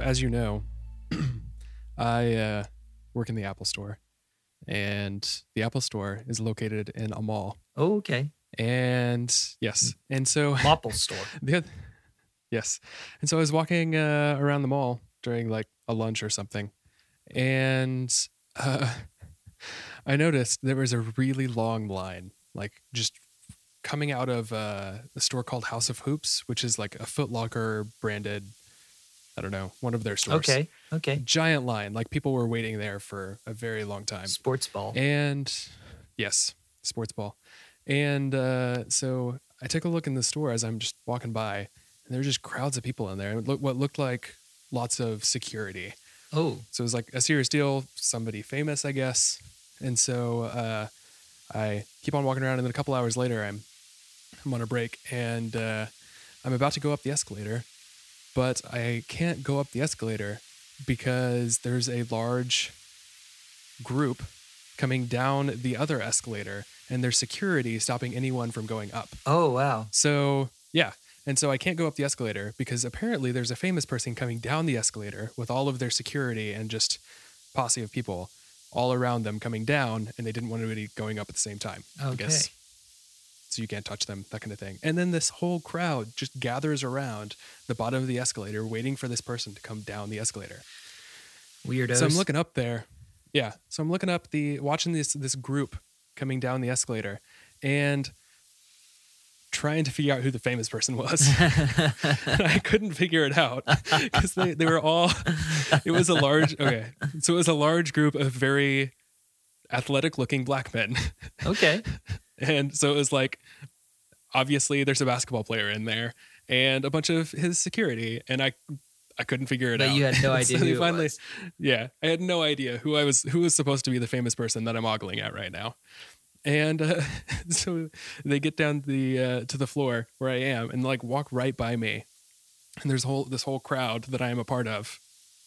As you know, I uh, work in the Apple Store, and the Apple Store is located in a mall. Oh, okay. And yes, and so Apple store. the yes, and so I was walking uh, around the mall during like a lunch or something, and uh, I noticed there was a really long line, like just coming out of uh, a store called House of Hoops, which is like a Foot Locker branded. I don't know, one of their stores. Okay. Okay. Giant line, like people were waiting there for a very long time. Sports ball. And yes, sports ball. And uh, so I took a look in the store as I'm just walking by, and there were just crowds of people in there. And looked what looked like lots of security. Oh. So it was like a serious deal, somebody famous, I guess. And so uh, I keep on walking around, and then a couple hours later, I'm I'm on a break, and uh, I'm about to go up the escalator, but I can't go up the escalator because there's a large group coming down the other escalator, and there's security stopping anyone from going up. Oh wow. So yeah. And so I can't go up the escalator because apparently there's a famous person coming down the escalator with all of their security and just posse of people all around them coming down, and they didn't want anybody going up at the same time. I Okay. guess. So you can't touch them, that kind of thing. And then this whole crowd just gathers around the bottom of the escalator, waiting for this person to come down the escalator. Weirdos. So I'm looking up there. Yeah. So I'm looking up the watching this this group coming down the escalator and trying to figure out who the famous person was. and I couldn't figure it out because they, they were all it was a large okay. So it was a large group of very athletic looking black men. okay. And so it was like, obviously, there's a basketball player in there and a bunch of his security, and I, I couldn't figure it But out. you had no idea they who it was. Yeah, I had no idea who I was, who was supposed to be the famous person that I'm ogling at right now. And uh, so they get down the uh, to the floor where I am and like walk right by me, and there's whole this whole crowd that I am a part of,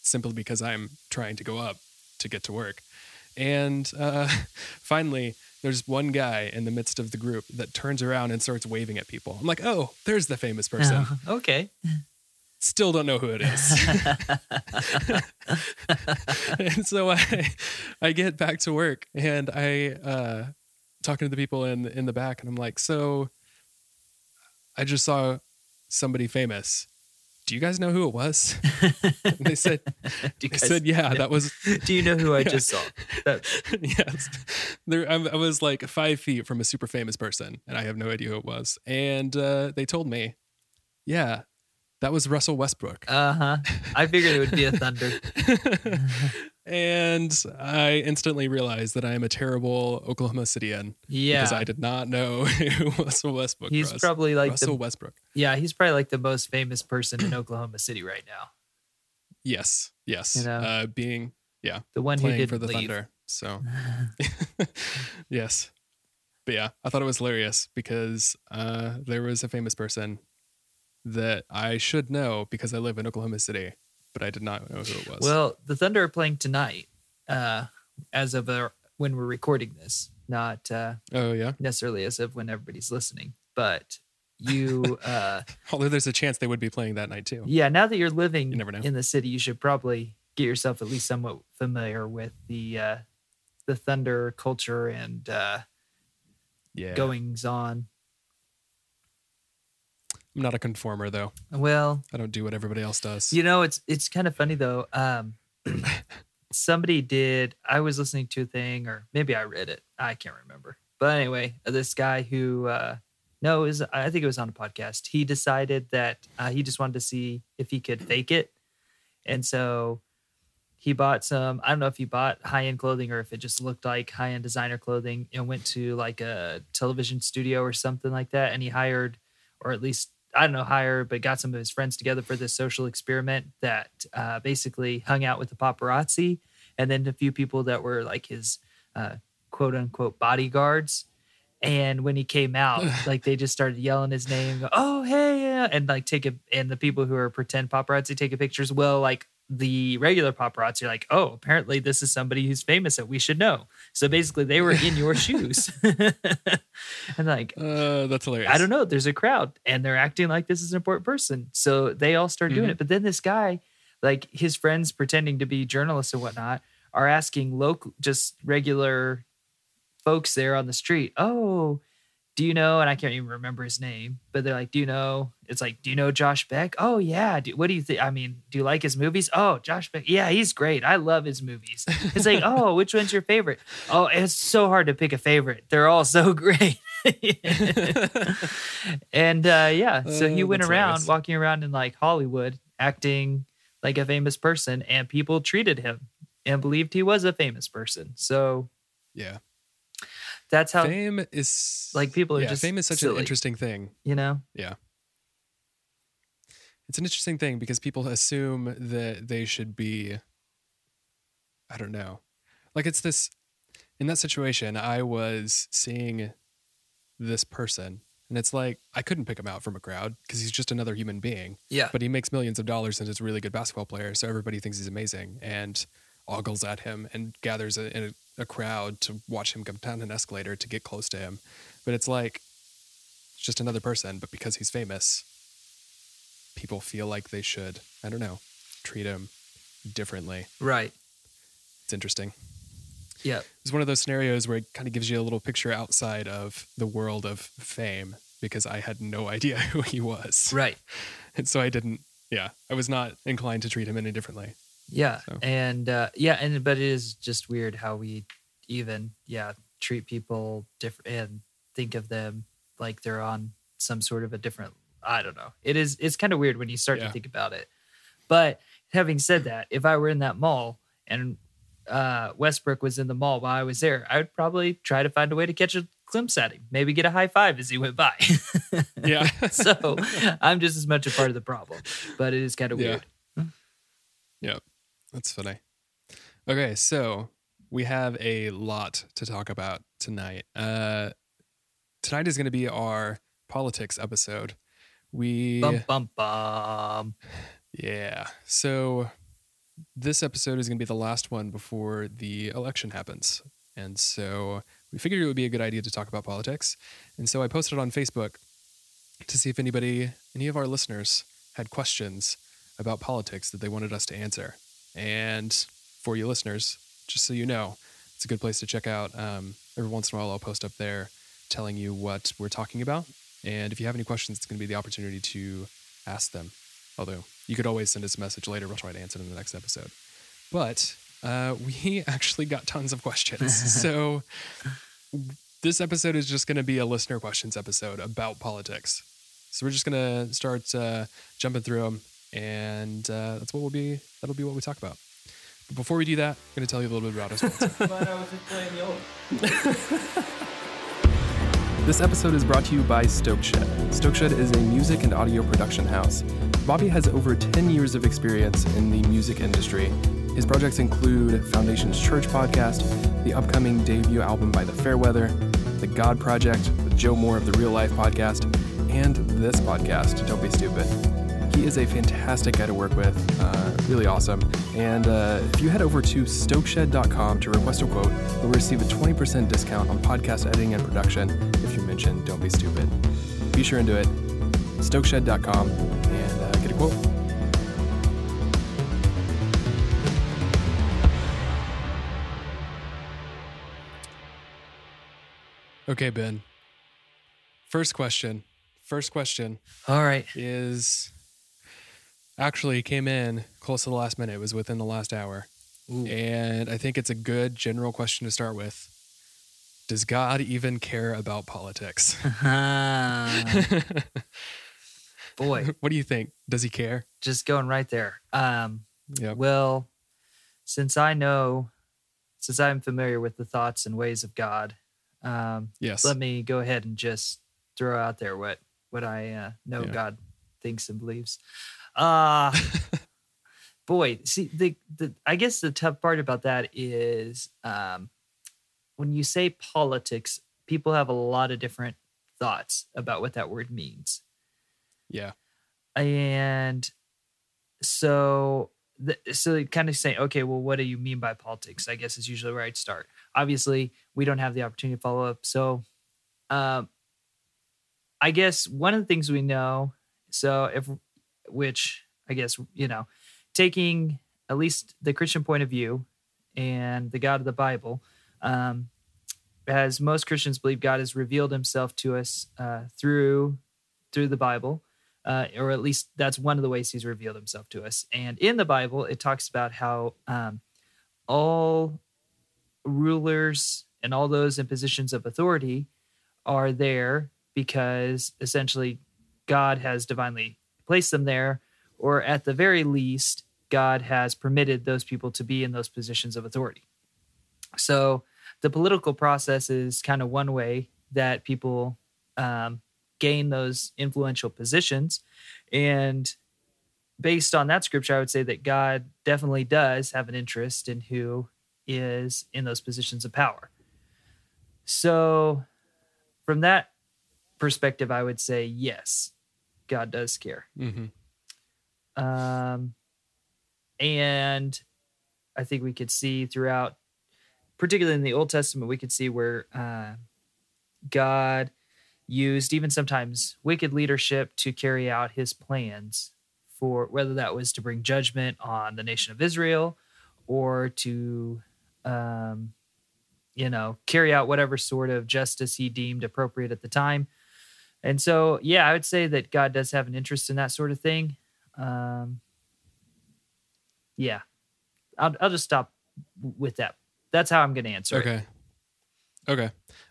simply because I'm trying to go up to get to work. And uh, finally, there's one guy in the midst of the group that turns around and starts waving at people. I'm like, oh, there's the famous person. okay. Still don't know who it is. and so I, I get back to work and I, uh, talking to the people in in the back, and I'm like, so I just saw somebody famous. Do you guys know who it was? and they said, they guys- said, yeah, that was Do you know who I Yeah. just saw? That, yes. There, I, I was like five feet from a super famous person, and I have no idea who it was. And uh, they told me, yeah, that was Russell Westbrook. uh huh. I figured it would be a thunder. And I instantly realized that I am a terrible Oklahoma Cityan Yeah. because I did not know who Russell Westbrook He's was. probably like Russell the Westbrook. yeah. He's probably like the most famous person in Oklahoma City right now. Yes, yes. You know? uh, being yeah, The one who did for the leave. Thunder. So yes, but yeah, I thought it was hilarious because uh, there was a famous person that I should know because I live in Oklahoma City, but I did not know who it was. Well, the Thunder are playing tonight, uh, as of our, when we're recording this, not uh, oh yeah. necessarily as of when everybody's listening. But you, uh, Although there's a chance they would be playing that night too. yeah, now that you're living You never know. in the city, you should probably get yourself at least somewhat familiar with the uh, the Thunder culture and uh, Yeah. goings on. I'm not a conformer though. Well, I don't do what everybody else does. You know, it's it's kind of funny though. Um, somebody did. I was listening to a thing, or maybe I read it. I can't remember. But anyway, this guy who uh, no, was I think it was on a podcast. He decided that uh, he just wanted to see if he could fake it, and so he bought some. I don't know if he bought high end clothing or if it just looked like high end designer clothing, and went to like a television studio or something like that, and he hired, or at least I don't know, hired, but got some of his friends together for this social experiment that uh, basically hung out with the paparazzi and then a few people that were like his uh, quote unquote bodyguards. And when he came out, like they just started yelling his name, oh, hey, yeah, and like take a, and the people who are pretend paparazzi taking pictures. Well, like the regular paparazzi are like, oh, apparently this is somebody who's famous that we should know. So basically they were in your shoes. and like, Uh, that's hilarious. I don't know. There's a crowd and they're acting like this is an important person. So they all start doing Mhm. it. But then this guy, like his friends pretending to be journalists and whatnot are asking local, just regular folks there on the street, oh, do you know? And I can't even remember his name, but they're like, do you know? It's like, do you know Josh Beck? Oh yeah. Do, what do you think? I mean, do you like his movies? Oh, Josh Beck. Yeah, he's great. I love his movies. It's like, oh, which one's your favorite? Oh, it's so hard to pick a favorite. They're all so great. and uh, yeah, so he Oh, went around hilarious. walking around in like Hollywood, acting like a famous person, and people treated him and believed he was a famous person. So yeah. That's how fame is like, people are yeah, just fame is such an interesting thing. you know. Yeah. It's an interesting thing because people assume that they should be I don't know. Like it's this in that situation I was seeing this person and it's like I couldn't pick him out from a crowd because he's just another human being. Yeah. But he makes millions of dollars and is a really good basketball player, so everybody thinks he's amazing and ogles at him and gathers a, in a, a crowd to watch him come down an escalator to get close to him. But it's like it's just another person, but because he's famous, people feel like they should, I don't know, treat him differently. Right. It's interesting. Yeah. It's one of those scenarios where it kind of gives you a little picture outside of the world of fame because I had no idea who he was. Right. And so I didn't, yeah, I was not inclined to treat him any differently. Yeah. So. And uh, yeah, and but it is just weird how we even yeah treat people different and think of them like they're on some sort of a different. I don't know. It is. It's kind of weird when you start Yeah. to think about it. But having said that, if I were in that mall and uh, Westbrook was in the mall while I was there, I would probably try to find a way to catch a glimpse at him. Maybe get a high five as he went by. Yeah. so I'm just as much a part of the problem. But it is kind of Yeah. weird. Yep. That's funny. Okay, so we have a lot to talk about tonight. Uh tonight is going to be our politics episode. We Bum bum bum. yeah. So this episode is going to be the last one before the election happens. And so we figured it would be a good idea to talk about politics. And so I posted on Facebook to see if anybody, any of our listeners, had questions about politics that they wanted us to answer. And for you listeners, just so you know, it's a good place to check out. Um, every once in a while, I'll post up there telling you what we're talking about. And if you have any questions, it's going to be the opportunity to ask them. Although you could always send us a message later. We'll try to answer them in the next episode. But uh, we actually got tons of questions. so this episode is just going to be a listener questions episode about politics. So we're just going to start uh, jumping through them, and uh, that's what we'll be. That'll be what we talk about. But before we do that, I'm going to tell you a little bit about us. This episode is brought to you by Stokeshed. Stokeshed is a music and audio production house. Bobby has over 10 years of experience in the music industry. His projects include Foundation's Church podcast, the upcoming debut album by The Fairweather, The God Project with Joe Moore of the Real Life podcast, and this podcast, Don't Be Stupid. He is a fantastic guy to work with, uh, really awesome. And uh, if you head over to stokeshed.com to request a quote, you'll receive a 20% discount on podcast editing and production if you mention Don't Be Stupid. Be sure and do it. Stokeshed.com and uh, get a quote. Okay, Ben. First question. First question All right. is actually came in close to the last minute. It was within the last hour. Ooh. And I think it's a good general question to start with. Does God even care about politics? Boy, what do you think? Does he care? just going right there. Um, Yep. Well, since I know, since I'm familiar with the thoughts and ways of God, um, Yes. let me go ahead and just throw out there what what I uh, know Yeah. God thinks and believes. Uh boy, see the the I guess the tough part about that is um, when you say politics, people have a lot of different thoughts about what that word means. Yeah. and so the, so kind of saying okay well what do you mean by politics? I guess is usually where i'd start. Obviously we don't have the opportunity to follow up so um i guess one of the things we know so if which i guess you know taking at least the Christian point of view and the God of the Bible, um, as most Christians believe, God has revealed Himself to us uh, through through the Bible, uh, or at least that's one of the ways He's revealed Himself to us. And in the Bible, it talks about how um, all rulers and all those in positions of authority are there because essentially God has divinely placed them there, or at the very least, God has permitted those people to be in those positions of authority. So the political process is kind of one way that people um, gain those influential positions. And based on that scripture, I would say that God definitely does have an interest in who is in those positions of power. So, from that perspective, I would say yes, God does care. hmm Um, and I think we could see throughout, particularly in the Old Testament, we could see where uh, God used even sometimes wicked leadership to carry out his plans for whether that was to bring judgment on the nation of Israel or to, um, you know, carry out whatever sort of justice he deemed appropriate at the time. And so, yeah, I would say that God does have an interest in that sort of thing. Um, yeah, I'll, I'll just stop with that. That's how I'm going to answer. it. Okay. Okay.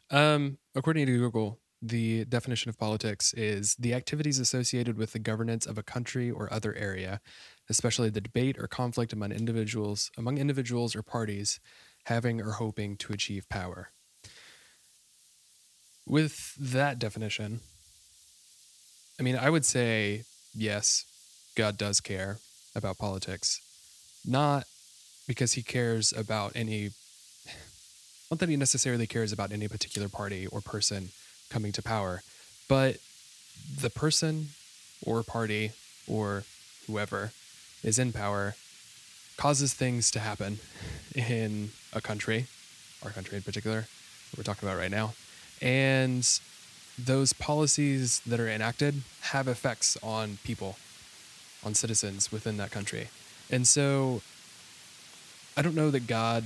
Um, according to Google, the definition of politics is the activities associated with the governance of a country or other area, especially the debate or conflict among individuals, among individuals or parties having or hoping to achieve power. With that definition, I mean, I would say yes, God does care about politics, not because he cares about any not that he necessarily cares about any particular party or person coming to power, but the person or party or whoever is in power causes things to happen in a country, our country in particular, we're talking about right now. And those policies that are enacted have effects on people, on citizens within that country. And so I don't know that God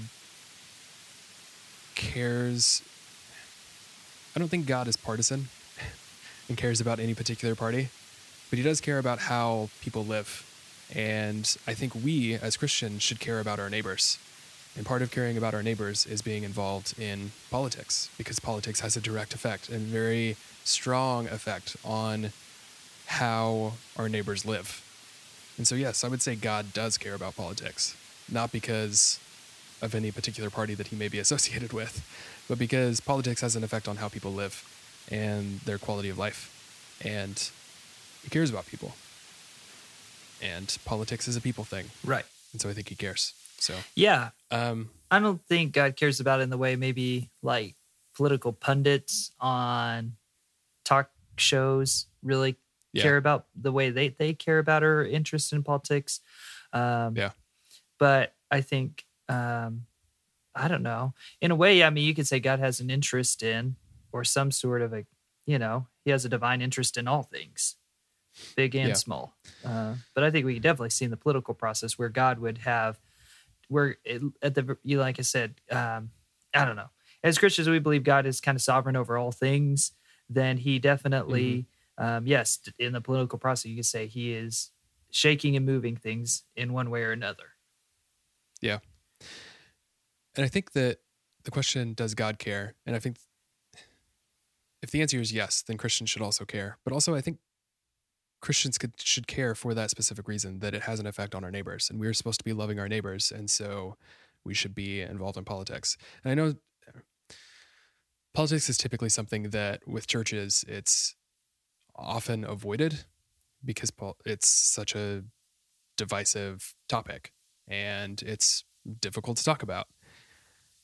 cares. I don't think God is partisan and cares about any particular party, but he does care about how people live. And I think we as Christians should care about our neighbors. And part of caring about our neighbors is being involved in politics because politics has a direct effect and very strong effect on how our neighbors live. And so, yes, I would say God does care about politics, not because of any particular party that he may be associated with, but because politics has an effect on how people live and their quality of life. And he cares about people. And politics is a people thing. Right. And so I think he cares. So, Yeah. um, I don't think God cares about it in the way maybe like political pundits on talk shows really Yeah. care about the way they, they care about or interest in politics. Um, Yeah. But I think, um, I don't know. In a way, I mean, you could say God has an interest in, or some sort of a, you know, he has a divine interest in all things, big and Yeah. small. Uh, but I think we could definitely see in the political process where God would have where it, at the you like I said, um, I don't know. As Christians, we believe God is kind of sovereign over all things. Then He definitely, um, yes, in the political process, you could say He is shaking and moving things in one way or another. Yeah, and I think that the question, does God care? And I think if the answer is yes, then Christians should also care. But also, I think Christians could, should care for that specific reason that it has an effect on our neighbors. And we're supposed to be loving our neighbors. And so we should be involved in politics. And I know politics is typically something that with churches, it's often avoided because it's such a divisive topic and it's difficult to talk about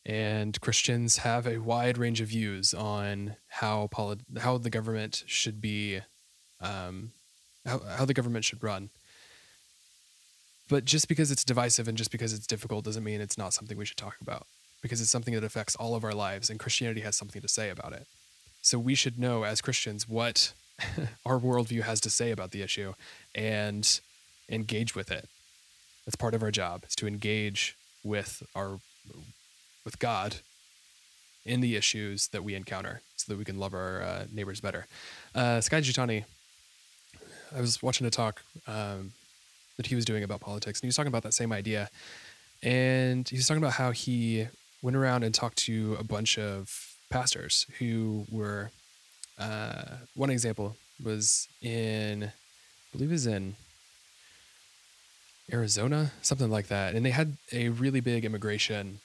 and Christians have a wide range of views on how polit- how the government should be, um, how how the government should run. But just because it's divisive and just because it's difficult doesn't mean it's not something we should talk about. Because it's something that affects all of our lives, and Christianity has something to say about it. So we should know as Christians what our worldview has to say about the issue, and engage with it. That's part of our job is to engage with our with God in the issues that we encounter, so that we can love our uh, neighbors better. Uh, Skye Jethani, I was watching a talk um, that he was doing about politics, and he was talking about that same idea. And he was talking about how he went around and talked to a bunch of pastors who were. Uh, one example was in, I believe, it was in Arizona, something like that, and they had a really big immigration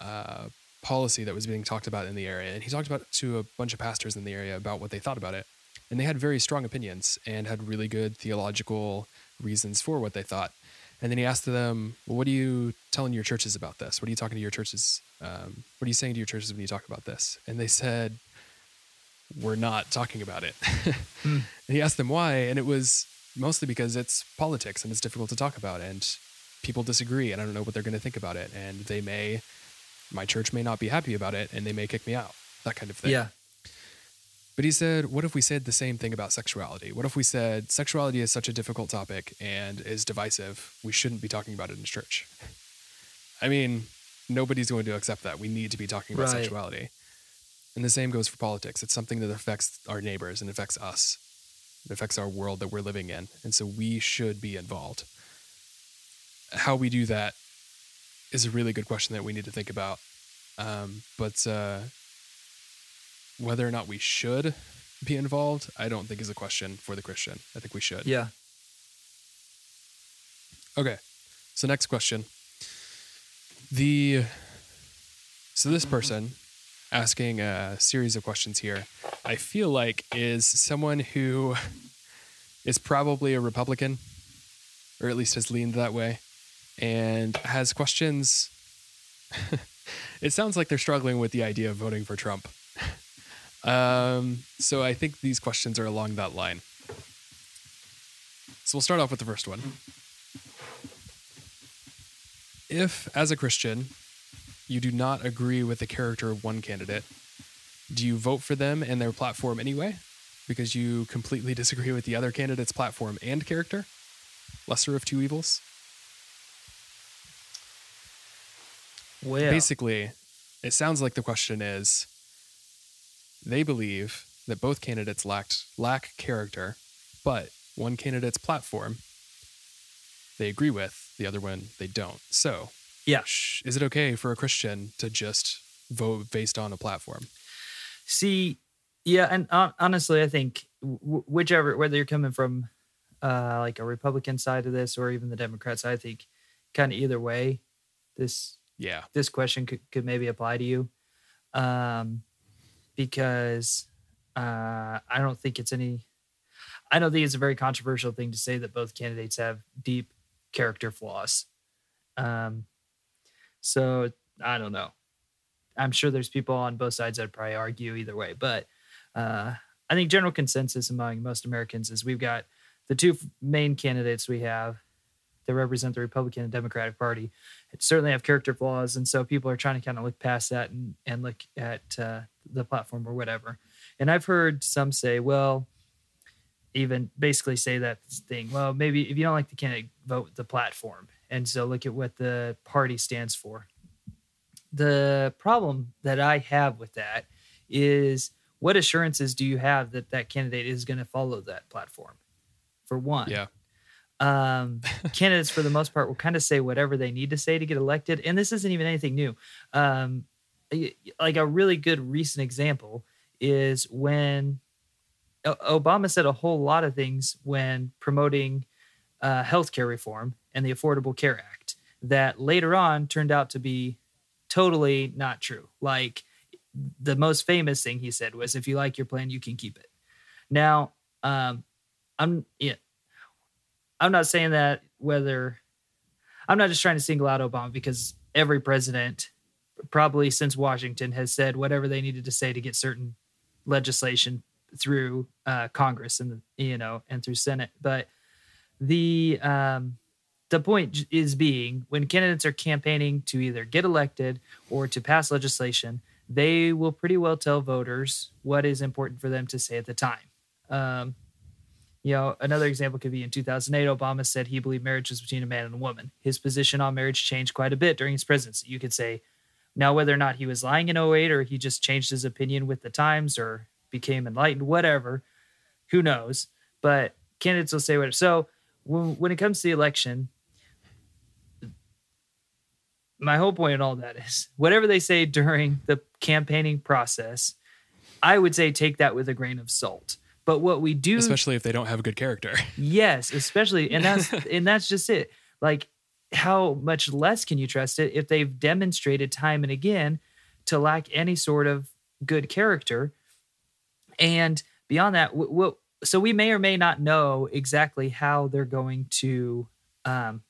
uh, policy that was being talked about in the area. And he talked about to a bunch of pastors in the area about what they thought about it, and they had very strong opinions and had really good theological reasons for what they thought. And then he asked them, "Well, what are you telling your churches about this? What are you talking to your churches? Um, what are you saying to your churches when you talk about this?" And they said, "We're not talking about it." Hmm. And he asked them why, and it was mostly because it's politics and it's difficult to talk about, and people disagree, and I don't know what they're going to think about it, and they may, my church may not be happy about it, and they may kick me out, that kind of thing. Yeah. But he said, what if we said the same thing about sexuality? What if we said sexuality is such a difficult topic and is divisive? We shouldn't be talking about it in church. I mean, nobody's going to accept that. We need to be talking about Right. sexuality. And the same goes for politics. It's something that affects our neighbors and affects us. It affects our world that we're living in. And so we should be involved. How we do that is a really good question that we need to think about. Um, but uh, whether or not we should be involved, I don't think is a question for the Christian. I think we should. Yeah. Okay. So next question. The so this person asking a series of questions here, I feel like is someone who is probably a Republican, or at least has leaned that way, and has questions. it sounds like they're struggling with the idea of voting for Trump. Um, so I think these questions are along that line. So we'll start off with the first one. If, as a Christian, you do not agree with the character of one candidate, do you vote for them and their platform anyway? Because you completely disagree with the other candidate's platform and character? Lesser of two evils? Well, Basically, it sounds like the question is they believe that both candidates lacked lack character, but one candidate's platform they agree with, the other one they don't. So, yeah. is it okay for a Christian to just vote based on a platform? See, yeah, and hon- honestly, I think w- whichever whether you're coming from uh, like a Republican side of this or even the Democrats, I think kind of either way, this Yeah. this question could, could maybe apply to you, um, because uh, I don't think it's any. I don't think it's a very controversial thing to say that both candidates have deep character flaws. Um, so I don't know. I'm sure there's people on both sides that probably argue either way, but uh, I think general consensus among most Americans is we've got the two main candidates we have that represent the Republican and Democratic Party it certainly have character flaws, and so people are trying to kind of look past that and and look at uh, the platform or whatever. And I've heard some say, well, even basically say that thing. Well, maybe if you don't like the candidate, vote the platform, and so look at what the party stands for. The problem that I have with that is what assurances do you have that that candidate is going to follow that platform? For one, Yeah. um, candidates for the most part will kind of say whatever they need to say to get elected and this isn't even anything new um, like a really good recent example is when obama said a whole lot of things when promoting uh, healthcare reform and the affordable care act that later on turned out to be totally not true. Like the most famous thing he said was if you like your plan you can keep it. Now um, i'm yeah I'm not saying that whether I'm not just trying to single out Obama because every president, probably since Washington, has said whatever they needed to say to get certain legislation through uh, Congress and you know and through Senate. But the um, the point is being when candidates are campaigning to either get elected or to pass legislation, they will pretty well tell voters what is important for them to say at the time. Um, You know, another example could be in 2008, Obama said he believed marriage was between a man and a woman. His position on marriage changed quite a bit during his presidency. You could say, now, whether or not he was lying in 08 or he just changed his opinion with the times or became enlightened, whatever, who knows? But candidates will say whatever. So when, when it comes to the election, my whole point in all that is whatever they say during the campaigning process, I would say take that with a grain of salt. But what we do, especially if they don't have a good character, yes, especially, and that's and that's just it. Like, how much less can you trust it if they've demonstrated time and again to lack any sort of good character? And beyond that, what so we may or may not know exactly how they're going to um,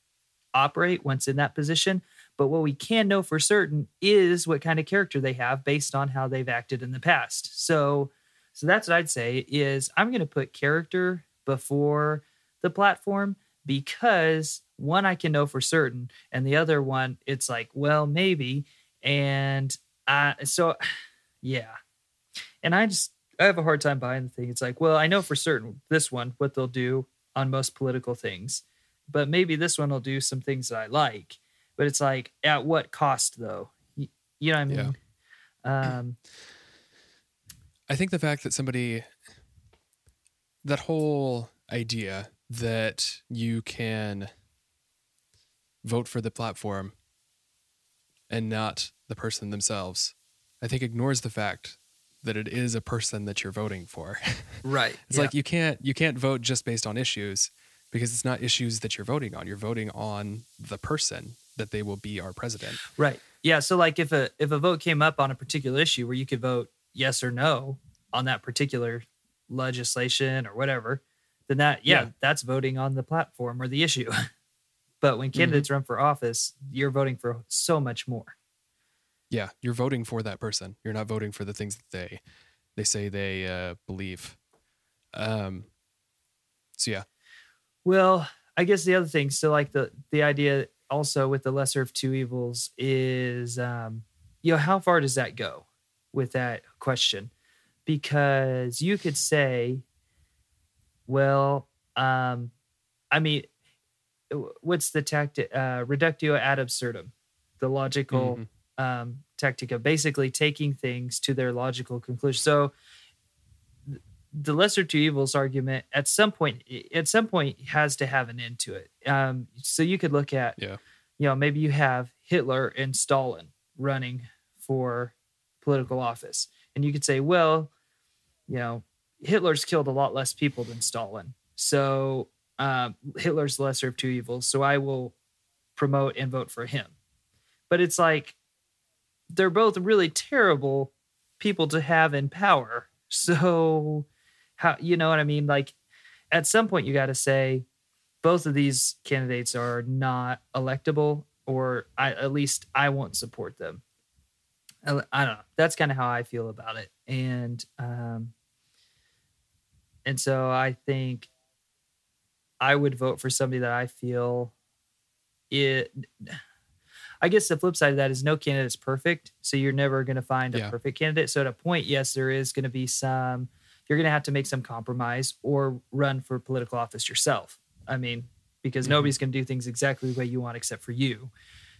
operate once in that position. But what we can know for certain is what kind of character they have based on how they've acted in the past. So, so that's what I'd say is I'm going to put character before the platform because one I can know for certain, and the other one it's like, well, maybe. And I so yeah. And I just I have a hard time buying the thing. It's like, well, I know for certain this one what they'll do on most political things, but maybe this one will do some things that I like. But it's like, at what cost though? You, you know what I mean? Yeah. Um, I think the fact that somebody, that whole idea that you can vote for the platform and not the person themselves, I think ignores the fact that it is a person that you're voting for. Right. it's yeah. like you can't you can't vote just based on issues because it's not issues that you're voting on. You're voting on the person that they will be our president. Right. Yeah. So like if a if a vote came up on a particular issue where you could vote yes or no on that particular legislation or whatever, then that yeah, yeah. that's voting on the platform or the issue. but when mm-hmm. candidates mm-hmm. run for office, you're voting for so much more. Yeah, you're voting for that person. You're not voting for the things that they they say they uh, believe. Um. So yeah. Well, I guess the other thing, so like the the idea also with the lesser of two evils is, um, you know, how far does that go with that question? Because you could say, well, um, I mean, what's the tactic? Uh, reductio ad absurdum, the logical mm-hmm. um, tactic of basically taking things to their logical conclusion. So the lesser two evils argument at some point at some point has to have an end to it. Um, so you could look at yeah. you know maybe you have Hitler and Stalin running for political office, and you could say, well, you know, Hitler's killed a lot less people than Stalin, so um, Hitler's lesser of two evils. So I will promote and vote for him. But it's like they're both really terrible people to have in power. So how you know what I mean? Like at some point you got to say both of these candidates are not electable, or I, at least I won't support them. I, I don't know. That's kind of how I feel about it, and um, and so I think I would vote for somebody that I feel it. I guess the flip side of that is no candidate is perfect, so you're never going to find a yeah. perfect candidate. So at a point, yes, there is going to be some you're going to have to make some compromise or run for political office yourself. I mean, because mm-hmm. nobody's going to do things exactly the way you want except for you.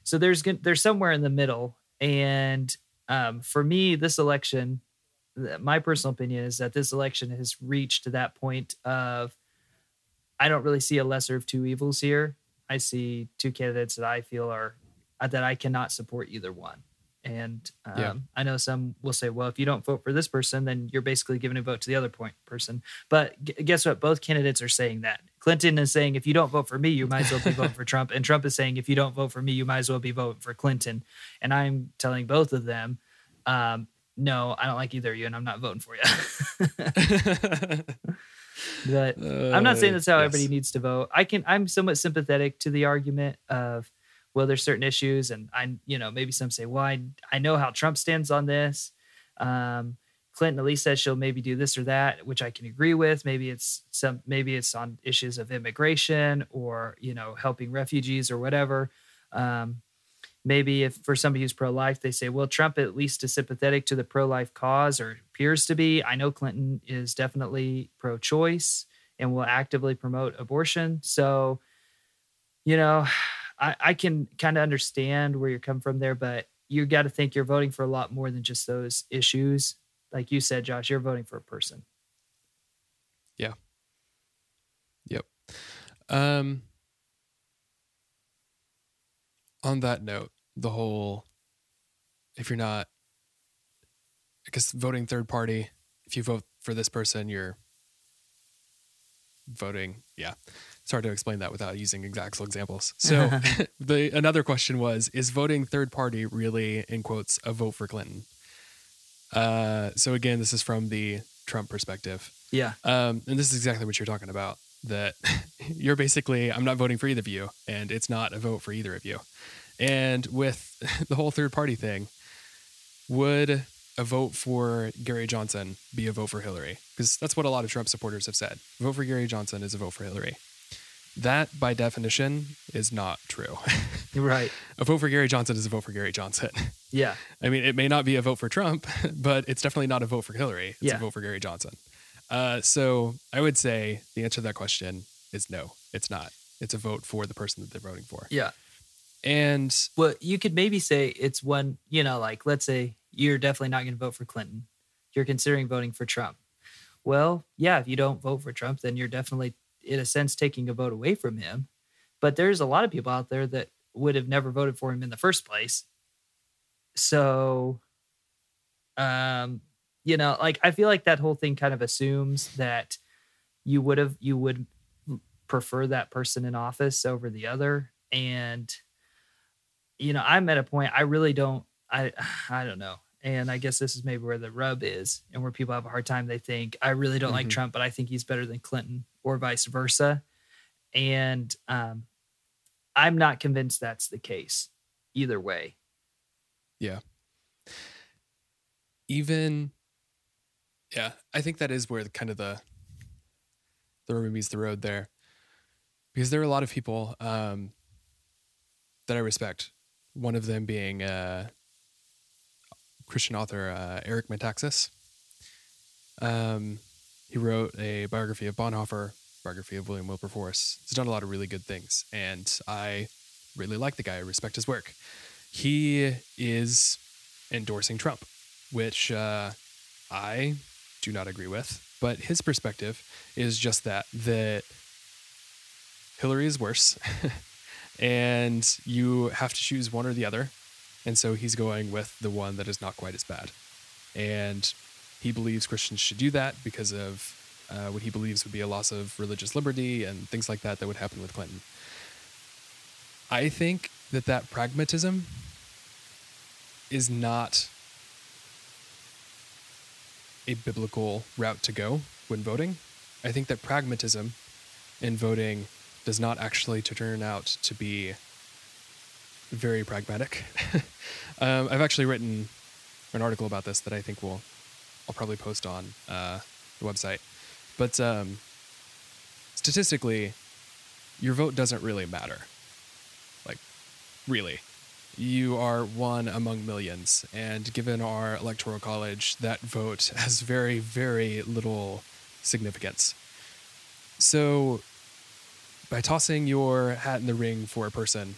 So there's there's somewhere in the middle, and um, for me, this election, my personal opinion is that this election has reached to that point of I don't really see a lesser of two evils here. I see two candidates that I feel are that I cannot support either one. And um, yeah. I know some will say, well, if you don't vote for this person, then you're basically giving a vote to the other point person. But g- guess what? Both candidates are saying that. Clinton is saying, if you don't vote for me, you might as well be voting for Trump. And Trump is saying, if you don't vote for me, you might as well be voting for Clinton. And I'm telling both of them, um, no, I don't like either of you, and I'm not voting for you. but uh, I'm not saying that's how yes. everybody needs to vote. I can. I'm somewhat sympathetic to the argument of well, there's certain issues, and I, you know, maybe some say, well, I, I know how Trump stands on this. Um, Clinton at least says she'll maybe do this or that, which I can agree with. Maybe it's some, maybe it's on issues of immigration or you know helping refugees or whatever. Um, maybe if for somebody who's pro-life, they say, well, Trump at least is sympathetic to the pro-life cause or appears to be. I know Clinton is definitely pro-choice and will actively promote abortion. So, you know, I, I can kind of understand where you're coming from there, but you got to think you're voting for a lot more than just those issues. Like you said, Josh, you're voting for a person. Yeah yep. Um on that note, the whole if you're not guess voting third party, if you vote for this person, you're voting. Yeah. It's hard to explain that without using exact examples. So the another question was, is voting third party really in quotes a vote for Clinton? Uh so again, this is from the Trump perspective. Yeah. Um, and this is exactly what you're talking about. That you're basically, I'm not voting for either of you, and it's not a vote for either of you. And with the whole third party thing, would a vote for Gary Johnson be a vote for Hillary? Because that's what a lot of Trump supporters have said. Vote for Gary Johnson is a vote for Hillary. That, by definition, is not true. Right. a vote for Gary Johnson is a vote for Gary Johnson. Yeah. I mean, it may not be a vote for Trump, but it's definitely not a vote for Hillary. It's Yeah. a vote for Gary Johnson. Uh, so I would say the answer to that question is no, it's not. It's a vote for the person that they're voting for. Yeah. And Well, you could maybe say it's one, you know, like let's say you're definitely not going to vote for Clinton. You're considering voting for Trump. Well, yeah, if you don't vote for Trump, then you're definitely, in a sense, taking a vote away from him. But there's a lot of people out there that would have never voted for him in the first place. So, um, you know, like I feel like that whole thing kind of assumes that you would have, you would prefer that person in office over the other. And, you know, I'm at a point I really don't I I don't know. And I guess this is maybe where the rub is and where people have a hard time. They think I really don't like Mhm. Trump, but I think he's better than Clinton or vice versa. And um I'm not convinced that's the case either way. Yeah. Even, yeah, I think that is where the, kind of the the rubber meets the road there, because there are a lot of people um, that I respect. One of them being uh, Christian author uh, Eric Metaxas. Um, he wrote a biography of Bonhoeffer, biography of William Wilberforce. He's done a lot of really good things, and I really like the guy. I respect his work. He is endorsing Trump, which uh, I do not agree with. But his perspective is just that that Hillary is worse, and you have to choose one or the other. And so he's going with the one that is not quite as bad. And he believes Christians should do that because of uh, what he believes would be a loss of religious liberty and things like that that would happen with Clinton. I think that that pragmatism is not a biblical route to go when voting. I think that pragmatism in voting does not actually turn out to be very pragmatic. um, I've actually written an article about this that I think will I'll probably post on uh, the website. But um, statistically, your vote doesn't really matter. Like, really. You are one among millions. And given our electoral college, that vote has very, very little significance. So, by tossing your hat in the ring for a person,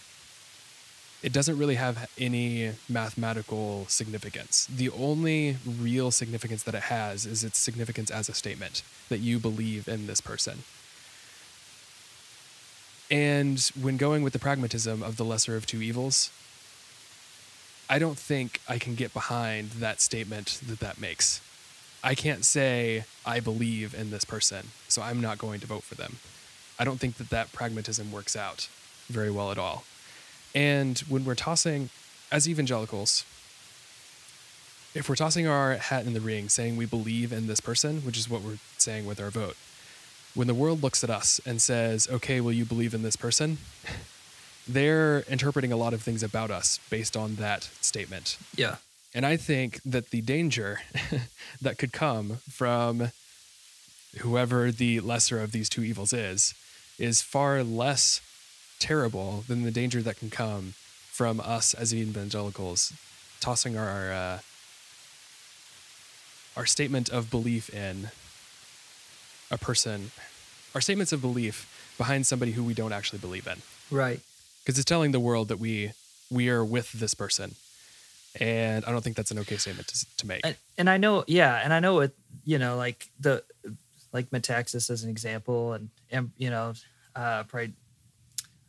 it doesn't really have any mathematical significance. The only real significance that it has is its significance as a statement that you believe in this person. And when going with the pragmatism of the lesser of two evils, I don't think I can get behind that statement that that makes. I can't say I believe in this person, so I'm not going to vote for them. I don't think that that pragmatism works out very well at all. And when we're tossing, as evangelicals, if we're tossing our hat in the ring saying we believe in this person, which is what we're saying with our vote, when the world looks at us and says, okay, will you believe in this person? They're interpreting a lot of things about us based on that statement. Yeah. And I think that the danger that could come from whoever the lesser of these two evils is, is far less terrible than the danger that can come from us as evangelicals tossing our uh, our statement of belief in a person, our statements of belief behind somebody who we don't actually believe in. Right. Because it's telling the world that we we are with this person. And I don't think that's an okay statement to, to make. And, and I know, yeah, and I know it. You know, like the like Metaxas as an example, and and you know, uh, probably.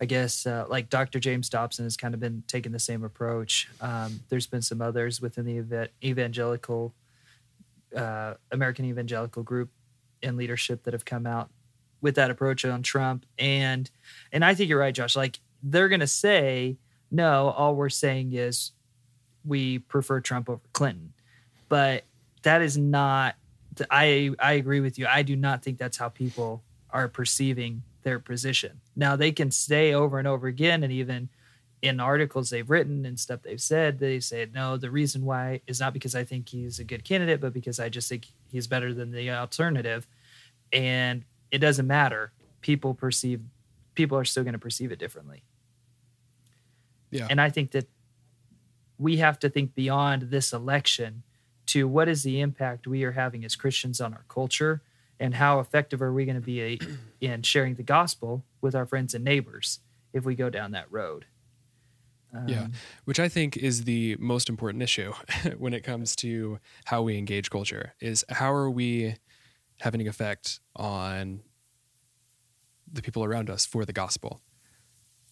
I guess uh, like Dr. James Dobson has kind of been taking the same approach. Um, there's been some others within the eva- evangelical uh, American evangelical group and leadership that have come out with that approach on Trump. And and I think you're right, Josh. Like they're gonna say, no, all we're saying is we prefer Trump over Clinton. But that is not I I agree with you. I do not think that's how people are perceiving their position. Now they can say over and over again and even in articles they've written and stuff they've said, they say, no, the reason why is not because I think he's a good candidate, but because I just think he's better than the alternative. And it doesn't matter. People perceive, people are still going to perceive it differently. Yeah. And I think that we have to think beyond this election to what is the impact we are having as Christians on our culture and how effective are we going to be in sharing the gospel with our friends and neighbors if we go down that road. Um, yeah, which I think is the most important issue when it comes to how we engage culture is how are we having an effect on the people around us for the gospel.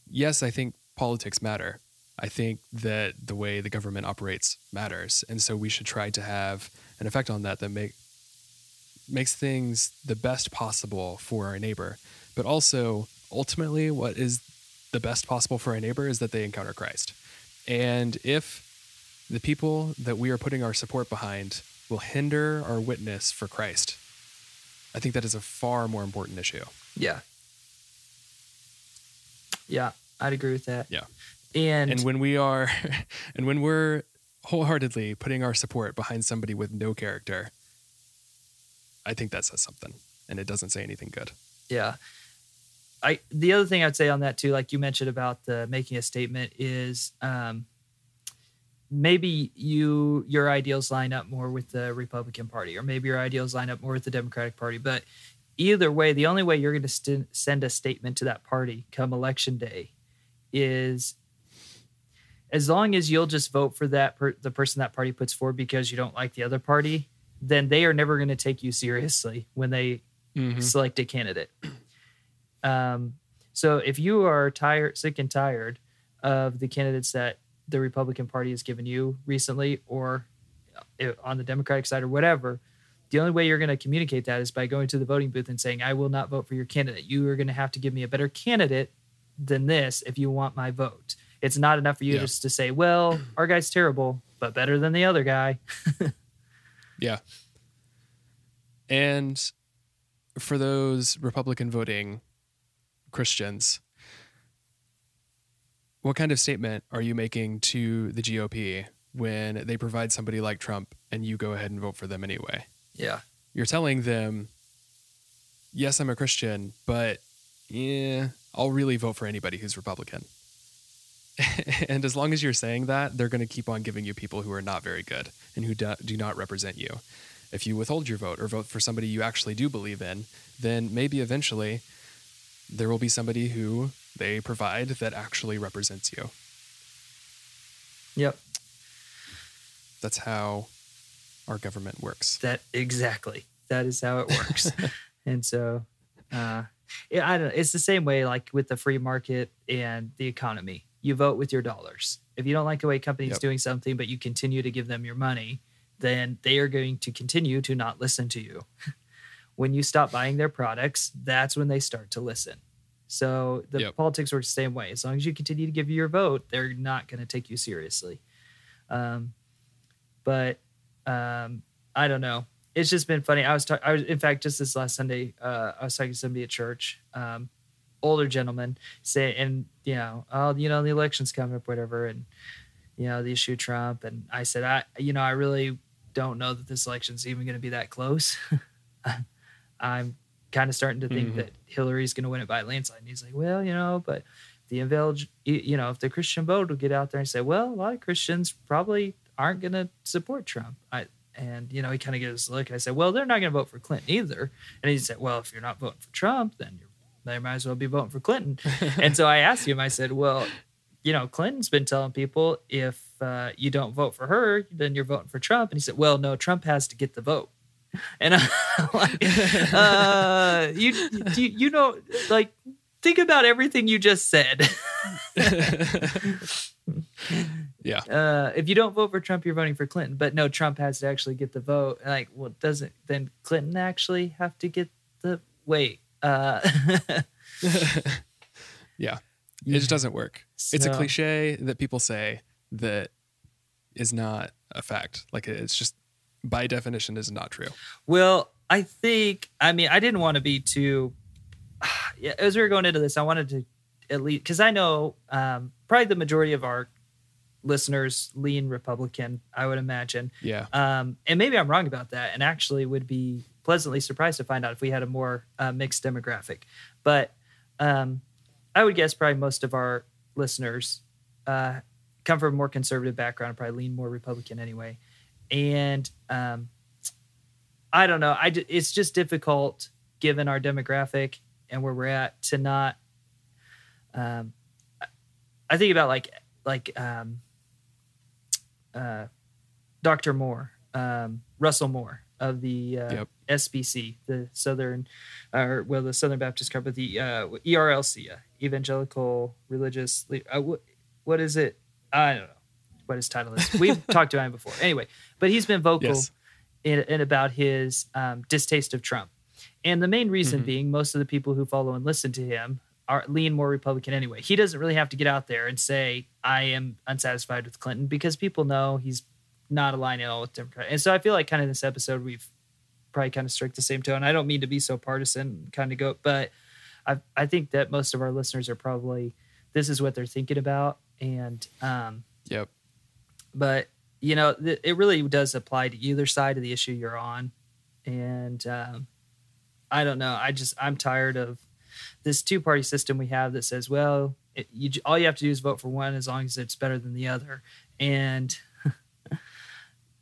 Yes, I think politics matter. I think that the way the government operates matters, and so we should try to have an effect on that that make makes things the best possible for our neighbor, but also ultimately what is the best possible for our neighbor is that they encounter Christ. And if the people that we are putting our support behind will hinder our witness for Christ, I think that is a far more important issue. Yeah. Yeah, I'd agree with that. Yeah. And and when we are and when we're wholeheartedly putting our support behind somebody with no character, I think that says something. And it doesn't say anything good. Yeah. I the other thing I'd say on that too, like you mentioned about the making a statement, is um, maybe you your ideals line up more with the Republican Party, or maybe your ideals line up more with the Democratic Party. But either way, the only way you're going to st- send a statement to that party come election day is as long as you'll just vote for that per- the person that party puts forward because you don't like the other party, then they are never going to take you seriously when they mm-hmm. select a candidate. Um, so if you are tired, sick and tired of the candidates that the Republican Party has given you recently, or uh, on the Democratic side, or whatever, the only way you're going to communicate that is by going to the voting booth and saying, "I will not vote for your candidate. You are going to have to give me a better candidate than this if you want my vote." It's not enough for you yeah. just to say, "Well, our guy's terrible, but better than the other guy." yeah. And for those Republican voting Christians, what kind of statement are you making to the GOP when they provide somebody like Trump and you go ahead and vote for them anyway? Yeah. You're telling them, yes, I'm a Christian, but yeah, I'll really vote for anybody who's Republican. and as long as you're saying that, they're going to keep on giving you people who are not very good and who do, do not represent you. If you withhold your vote or vote for somebody you actually do believe in, then maybe eventually there will be somebody who they provide that actually represents you. Yep. That's how our government works. That exactly. That is how it works. and so uh yeah, I don't know. It's the same way like with the free market and the economy. You vote with your dollars. If you don't like the way companies yep. doing something, but you continue to give them your money, then they are going to continue to not listen to you. when you stop buying their products, that's when they start to listen. So the yep. politics works the same way. As long as you continue to give your vote, they're not going to take you seriously. Um, but um, I don't know. It's just been funny. I was talking. I was, in fact, just this last Sunday, uh, I was talking to somebody at church, um, older gentleman, say, and you know, oh, you know, the election's coming up, whatever, and you know, the issue of Trump, and I said, I, you know, I really don't know that this election's even going to be that close. I'm kind of starting to think mm-hmm. that Hillary's going to win it by a landslide. And he's like, well, you know, but the evangel, you know, if the Christian vote will get out there and say, well, a lot of Christians probably aren't going to support Trump. I, And you know, he kind of gives a look. I said, "Well, they're not going to vote for Clinton either." And he said, "Well, if you're not voting for Trump, then you're, they might as well be voting for Clinton." and so I asked him. I said, "Well, you know, Clinton's been telling people if uh, you don't vote for her, then you're voting for Trump." And he said, "Well, no, Trump has to get the vote." And I'm like, uh, you, you, you know, like, think about everything you just said. yeah. Uh, if you don't vote for Trump, you're voting for Clinton. But no, Trump has to actually get the vote. Like, well, doesn't then Clinton actually have to get the wait? Uh, yeah. It just doesn't work. It's a cliche that people say that is not a fact. Like it's just by definition is not true. Well, I think I mean I didn't want to be too. Yeah, as we were going into this, I wanted to at least because I know um, probably the majority of our listeners lean Republican. I would imagine, Yeah. um, and maybe I'm wrong about that, and actually would be pleasantly surprised to find out if we had a more uh, mixed demographic. But um, I would guess probably most of our listeners uh, come from a more conservative background, probably lean more Republican anyway. And um, I don't know. I it's just difficult given our demographic and where we're at to not. Um, I- think about like like um, uh, Dr. Moore, um, Russell Moore of the uh, Yep. SBC, the Southern, or well, the Southern Baptist but the uh, ERLC, uh, Evangelical Religious. Uh, what, what is it? I don't know what his title is. We've talked to him before. Anyway, but he's been vocal Yes. in, in about his um, distaste of Trump, and the main reason Mhm. being most of the people who follow and listen to him are lean more Republican anyway. He doesn't really have to get out there and say I am unsatisfied with Clinton because people know he's not aligned at all with Democrat. And so I feel like kind of this episode we've probably kind of strike the same tone. I don't mean to be so partisan, kind of go, but I I think that most of our listeners are probably this is what they're thinking about, and um, Yep. but you know th- it really does apply to either side of the issue you're on, and um, I don't know. I just I'm tired of this two party system we have that says, well, it, you all you have to do is vote for one as long as it's better than the other, and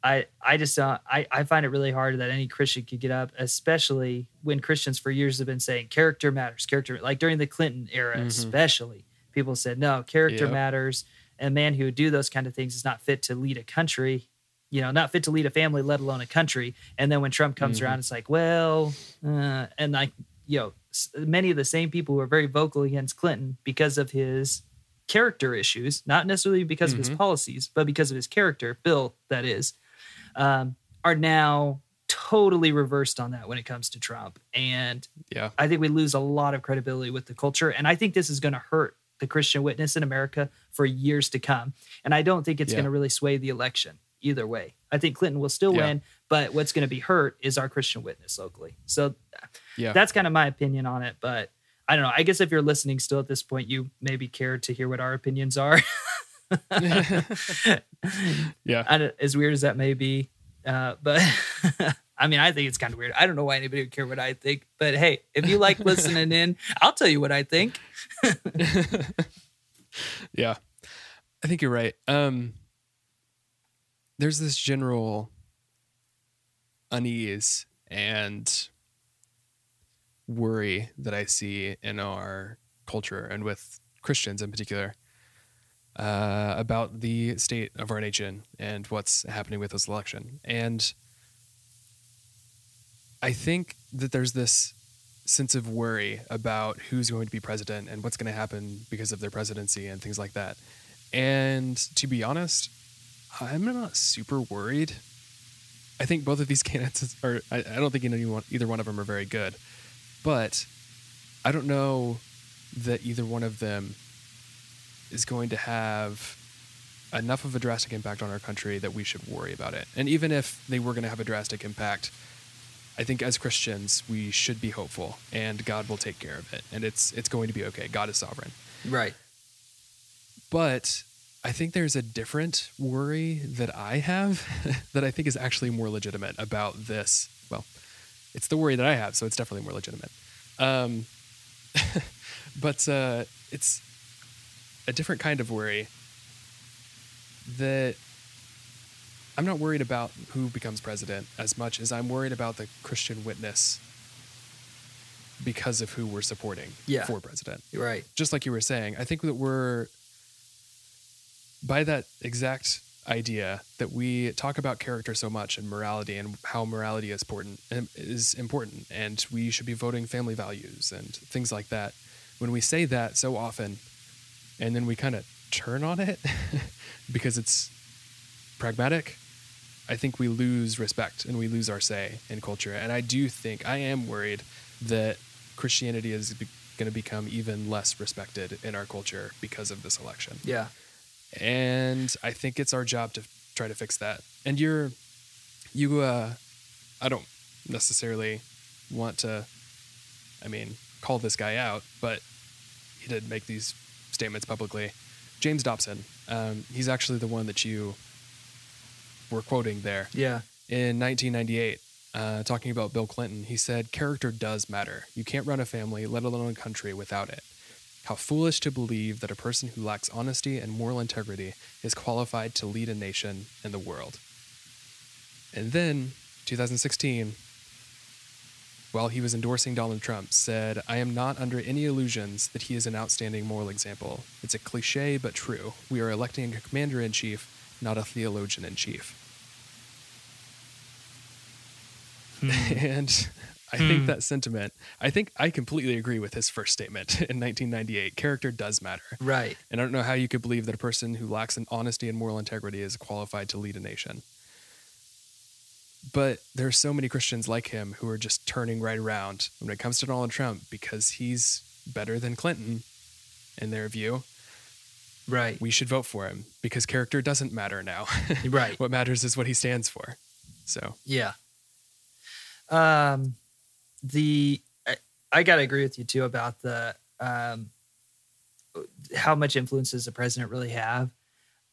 I I just don't I I find it really hard that any Christian could get up, especially when Christians for years have been saying character matters, character like during the Clinton era, Mhm. especially people said no, character Yep. matters. And a man who would do those kind of things is not fit to lead a country, you know, not fit to lead a family, let alone a country. And then when Trump comes Mhm. around, it's like, well, uh, and like you know, many of the same people who are very vocal against Clinton because of his character issues, not necessarily because of his Mhm. policies, but because of his character, Bill, that is, um, are now totally reversed on that when it comes to Trump. And Yeah. I think we lose a lot of credibility with the culture. And I think this is going to hurt the Christian witness in America for years to come. And I don't think it's Yeah. going to really sway the election either way. I think Clinton will still Yeah. win, but what's going to be hurt is our Christian witness locally. So Yeah. that's kind of my opinion on it. But I don't know. I guess if you're listening still at this point, you maybe care to hear what our opinions are. yeah. Don't- as weird as that may be. Uh, but I mean, I think it's kind of weird. I don't know why anybody would care what I think. But hey, if you like listening in, I'll tell you what I think. yeah. I think you're right. Um there's this general unease and worry that I see in our culture and with Christians in particular uh, about the state of our nation and what's happening with this election. And I think that there's this sense of worry about who's going to be president and what's going to happen because of their presidency and things like that. And to be honest, I'm not super worried. I think both of these candidates are. I, I don't think anyone, either one of them are very good, but I don't know that either one of them is going to have enough of a drastic impact on our country that we should worry about it. And even if they were going to have a drastic impact, I think as Christians we should be hopeful, and God will take care of it, and it's it's going to be okay. God is sovereign. Right. But I think there's a different worry that I have that I think is actually more legitimate about this. Well, it's the worry that I have, so it's definitely more legitimate. Um, but uh, it's a different kind of worry that I'm not worried about who becomes president as much as I'm worried about the Christian witness because of who we're supporting Yeah. for president. Right. Just like you were saying, I think that we're by that exact idea that we talk about character so much and morality and how morality is important is important and we should be voting family values and things like that. When we say that so often and then we kind of turn on it because it's pragmatic, I think we lose respect and we lose our say in culture. And I do think I am worried that Christianity is be- going to become even less respected in our culture because of this election. Yeah. And I think it's our job to try to fix that. And you're, you, uh, I don't necessarily want to, I mean, call this guy out, but he did make these statements publicly. James Dobson, um, he's actually the one that you were quoting there Yeah. in 1998, uh, talking about Bill Clinton, he said, Character does matter. You can't run a family, let alone a country, without it. How foolish to believe that a person who lacks honesty and moral integrity is qualified to lead a nation and the world. And then, 2016, while he was endorsing Donald Trump, said, I am not under any illusions that he is an outstanding moral example. It's a cliche, but true. We are electing a commander in chief, not a theologian in chief. and I think Hmm. that sentiment, I think I completely agree with his first statement in 1998. Character does matter. Right. And I don't know how you could believe that a person who lacks an honesty and moral integrity is qualified to lead a nation. But there are so many Christians like him who are just turning right around when it comes to Donald Trump because he's better than Clinton in their view. Right. We should vote for him because character doesn't matter now. right. what matters is what he stands for. So, Yeah. Um, the I, I gotta agree with you too about the um, how much influence does the president really have?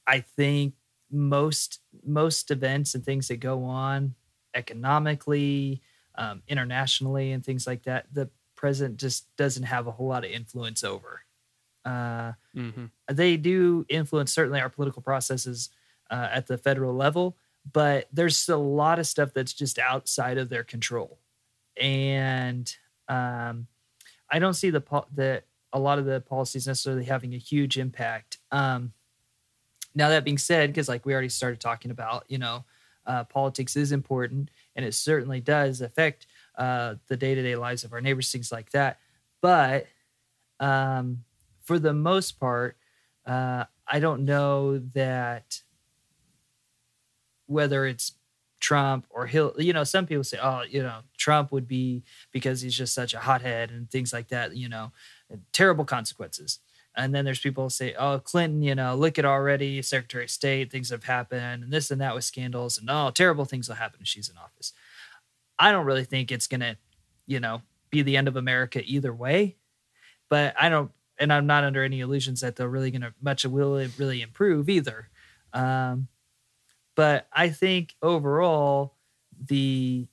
I think most most events and things that go on economically, um, internationally, and things like that, the president just doesn't have a whole lot of influence over. Uh, mhm. they do influence certainly our political processes uh, at the federal level, but there's a lot of stuff that's just outside of their control, and um, I don't see the the a lot of the policies necessarily having a huge impact. Um, now that being said, because like we already started talking about, you know, uh, politics is important, and it certainly does affect uh, the day to day lives of our neighbors, things like that. But um, for the most part, uh, I don't know that whether it's Trump or Hill, you know, some people say, oh, you know, Trump would be because he's just such a hothead and things like that, you know, terrible consequences. And then there's people say, oh, Clinton, you know, look at already Secretary of State, things have happened and this and that with scandals and oh, terrible things will happen if she's in office. I don't really think it's going to, you know, be the end of America either way. But I don't, and I'm not under any illusions that they're really going to much will it really improve either. Um, but I think overall, the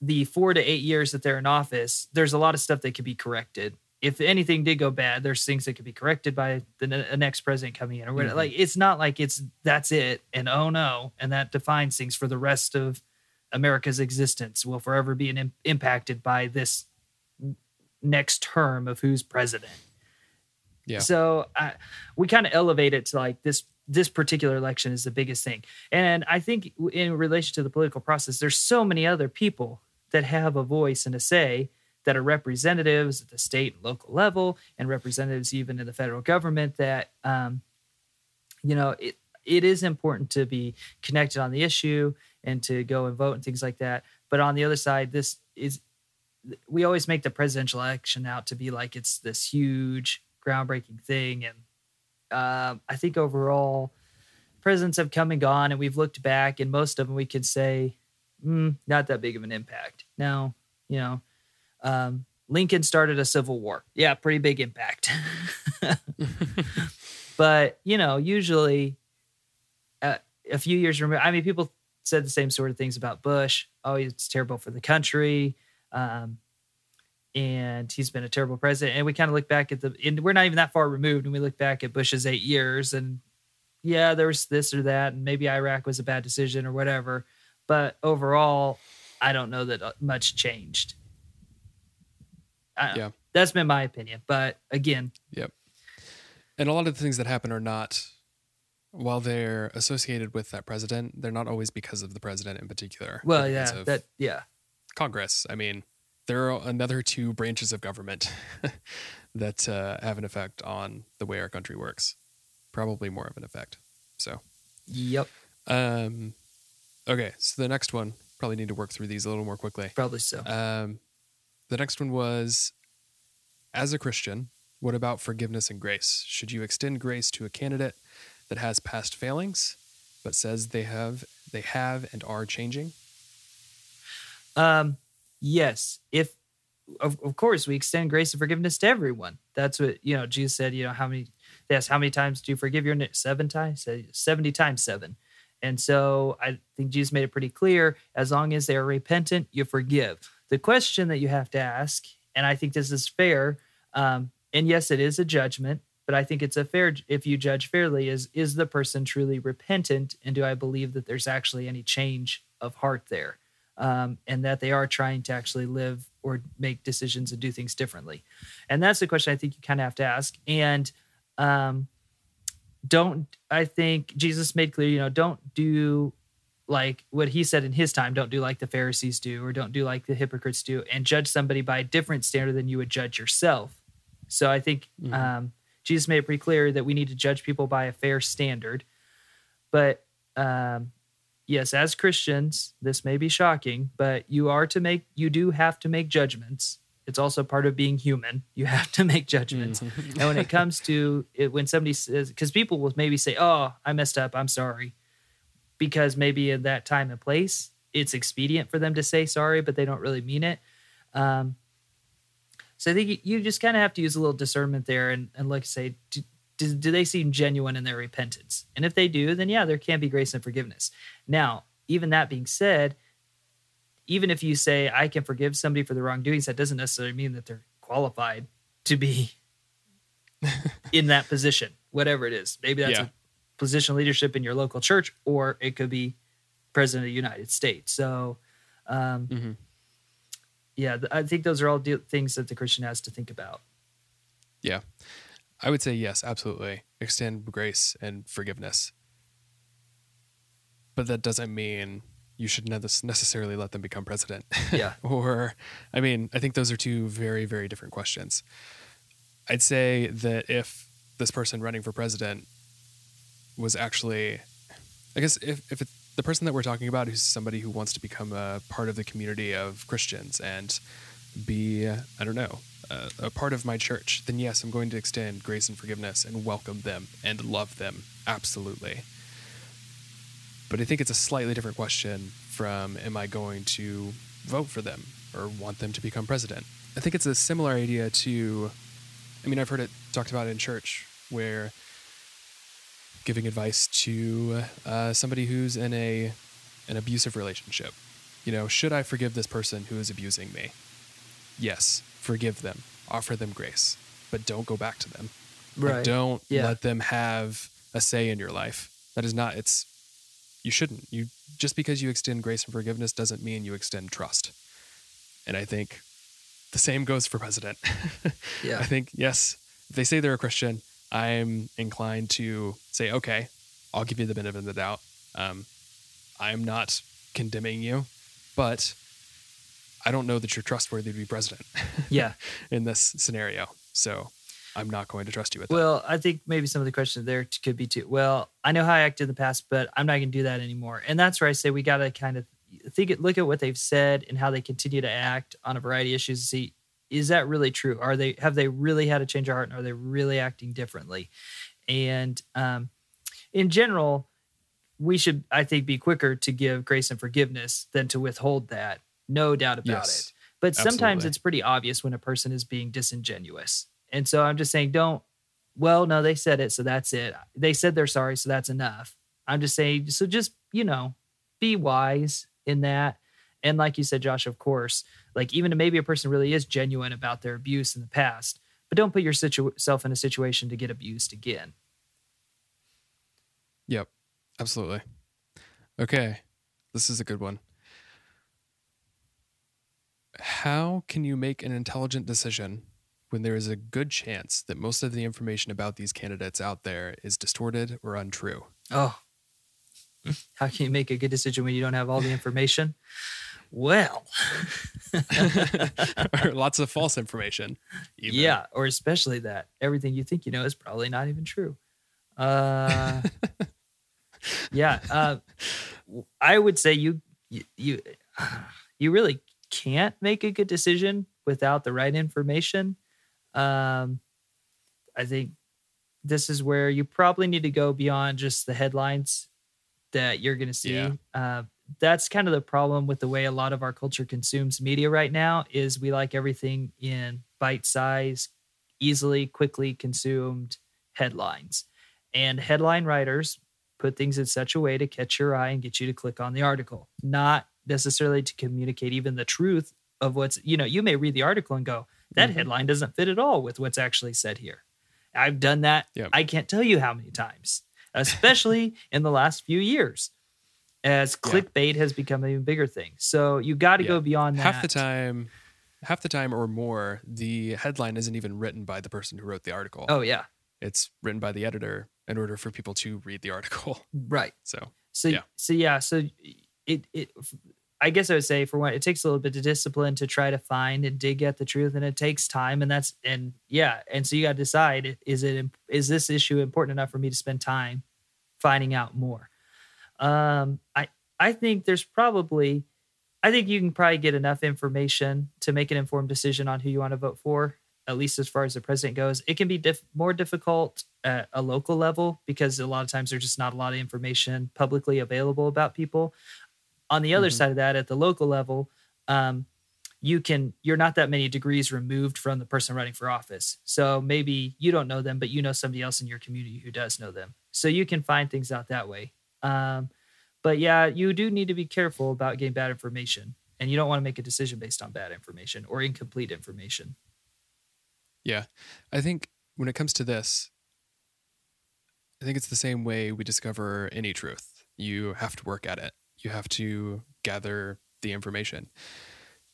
the four to eight years that they're in office, there's a lot of stuff that could be corrected. If anything did go bad, there's things that could be corrected by the ne- next president coming in, or whatever. Mhm. Like it's not like it's that's it, and oh no, and that defines things for the rest of America's existence. Will forever be an Im- impacted by this next term of who's president. Yeah. So I, we kind of elevate it to like this this particular election is the biggest thing. And I think in relation to the political process, there's so many other people that have a voice and a say that are representatives at the state and local level and representatives even in the federal government that um, you know it, it is important to be connected on the issue and to go and vote and things like that. But on the other side this is we always make the presidential election out to be like it's this huge groundbreaking thing. And um, i think overall presidents have come and gone and we've looked back and most of them we could say mm, not that big of an impact. Now you know um, lincoln started a civil war. Yeah pretty big impact. But you know usually uh, a few years removed i mean people said the same sort of things about bush. Oh it's terrible for the country. Um, and he's been a terrible president. And we kind of look back at the and we're not even that far removed and we look back at bush's eight years and yeah, there was this or that, and maybe Iraq was a bad decision or whatever. But overall, I don't know that uh, much changed. Yeah. That's been my opinion. But again, Yep. And a lot of the things that happen are not, while they're associated with that president, they're not always because of the president in particular. well, yeah, that, yeah. Congress. I mean, there are another two branches of government that uh, have an effect on the way our country works. Probably more of an effect. So, Yep. um, okay. So the next one probably need to work through these a little more quickly. Probably so. Um, the next one was as a Christian, what about forgiveness and grace? Should you extend grace to a candidate that has past failings but says they have they have and are changing? Um, yes, if of, of course we extend grace and forgiveness to everyone. That's what you know. Jesus said, you know, how many? They asked, how many times do you forgive your? Seven times, Say, seventy times seven. And so I think Jesus made it pretty clear: as long as they are repentant, you forgive. The question that you have to ask, and I think this is fair, um, and yes, it is a judgment, but I think it's a fair if you judge fairly. Is is the person truly repentant, and do I believe that there's actually any change of heart there? um, and that they are trying to actually live or make decisions and do things differently. And that's the question I think you kind of have to ask. And um, don't, I think Jesus made clear, you know, don't do like what he said in his time, don't do like the Pharisees do, or don't do like the hypocrites do, and judge somebody by a different standard than you would judge yourself. So I think Mhm. um, Jesus made it pretty clear that we need to judge people by a fair standard. But um, yes, as Christians, this may be shocking, but you are to make, you do have to make judgments. It's also part of being human. You have to make judgments. Mhm. and when it comes to it, when somebody says, because people will maybe say, "Oh, I messed up. I'm sorry," because maybe in that time and place, it's expedient for them to say sorry, but they don't really mean it. Um, so I think you- just kind of have to use a little discernment there, and and like say, do, do, do they seem genuine in their repentance? And if they do, then yeah, there can be grace and forgiveness. Now, even that being said, even if you say I can forgive somebody for the wrongdoings, that doesn't necessarily mean that they're qualified to be in that position, whatever it is. Maybe that's Yeah. a position leadership in your local church, or it could be president of the United States. So, um, Mhm. yeah, I think those are all de- things that the Christian has to think about. Yeah. I would say yes, absolutely. Extend grace and forgiveness. But that doesn't mean you should ne- necessarily let them become president. Yeah. or, I mean, I think those are two very, very different questions. I'd say that if this person running for president was actually, I guess, if, if the person that we're talking about who's somebody who wants to become a part of the community of Christians and be, I don't know, a, a part of my church, then yes, I'm going to extend grace and forgiveness and welcome them and love them. Absolutely. But I think it's a slightly different question from am I going to vote for them or want them to become president? I think it's a similar idea to, I mean, I've heard it talked about in church where giving advice to uh, somebody who's in a an abusive relationship. You know, should I forgive this person who is abusing me? Yes, forgive them, offer them grace, but don't go back to them. Like, Right. don't Yeah. let them have a say in your life. That is not. It's you shouldn't. You just because you extend grace and forgiveness doesn't mean you extend trust. And I think the same goes for president. Yeah. I think yes, if they say they're a Christian, I'm inclined to say, okay, I'll give you the benefit of the doubt. Um, I'm not condemning you, but I don't know that you're trustworthy to be president Yeah. in this scenario. So I'm not going to trust you with that. Well, I think maybe some of the questions there could be too. Well, I know how I acted in the past, but I'm not going to do that anymore. And that's where I say we got to kind of think, look at what they've said and how they continue to act on a variety of issues. See, is that really true? Are they have they really had a change of heart, and are they really acting differently? And um, in general, we should, I think, be quicker to give grace and forgiveness than to withhold that. No doubt about Yes, it. But sometimes absolutely. it's pretty obvious when a person is being disingenuous. And so I'm just saying, don't, well, no, they said it. So that's it. They said they're sorry. So that's enough. I'm just saying, so just, you know, be wise in that. And like you said, Josh, of course, like even maybe a person really is genuine about their abuse in the past, but don't put yourself in a situation to get abused again. Yep, absolutely. Okay, this is a good one. How can you make an intelligent decision when there is a good chance that most of the information about these candidates out there is distorted or untrue? Oh, how can you make a good decision when you don't have all the information? Well, or lots of false information. Even. yeah, or especially that everything you think you know is probably not even true. Uh, yeah, uh, I would say you you you, really can't make a good decision without the right information. Um, I think this is where you probably need to go beyond just the headlines that you're going to see. Yeah. Uh, that's kind of the problem with the way a lot of our culture consumes media right now is we like everything in bite size, easily, quickly consumed headlines. And headline writers put things in such a way to catch your eye and get you to click on the article, not necessarily to communicate even the truth of what's, you know, you may read the article and go, that Mhm. headline doesn't fit at all with what's actually said here. I've done that. Yep. I can't tell you how many times, especially in the last few years, as Yeah. clickbait has become an even bigger thing. So you got to Yeah. go beyond that. half the time half the time or more the headline isn't even written by the person who wrote the article Oh yeah, it's written by the editor in order for people to read the article right. so So Yeah. so yeah, so it it I guess I would say for one, it takes a little bit of discipline to try to find and dig at the truth, and it takes time, and that's and yeah, and so you got to decide is it is this issue important enough for me to spend time finding out more. Um, I I think there's probably I think you can probably get enough information to make an informed decision on who you want to vote for. At least as far as the president goes, it can be diff- more difficult at a local level because a lot of times there's just not a lot of information publicly available about people. On the other Mhm. side of that, at the local level, um, you can you're not that many degrees removed from the person running for office. So maybe you don't know them, but you know somebody else in your community who does know them. So you can find things out that way. Um, but yeah, you do need to be careful about getting bad information, and you don't want to make a decision based on bad information or incomplete information. yeah i think when it comes to this i think it's the same way we discover any truth. You have to work at it. You have to gather the information.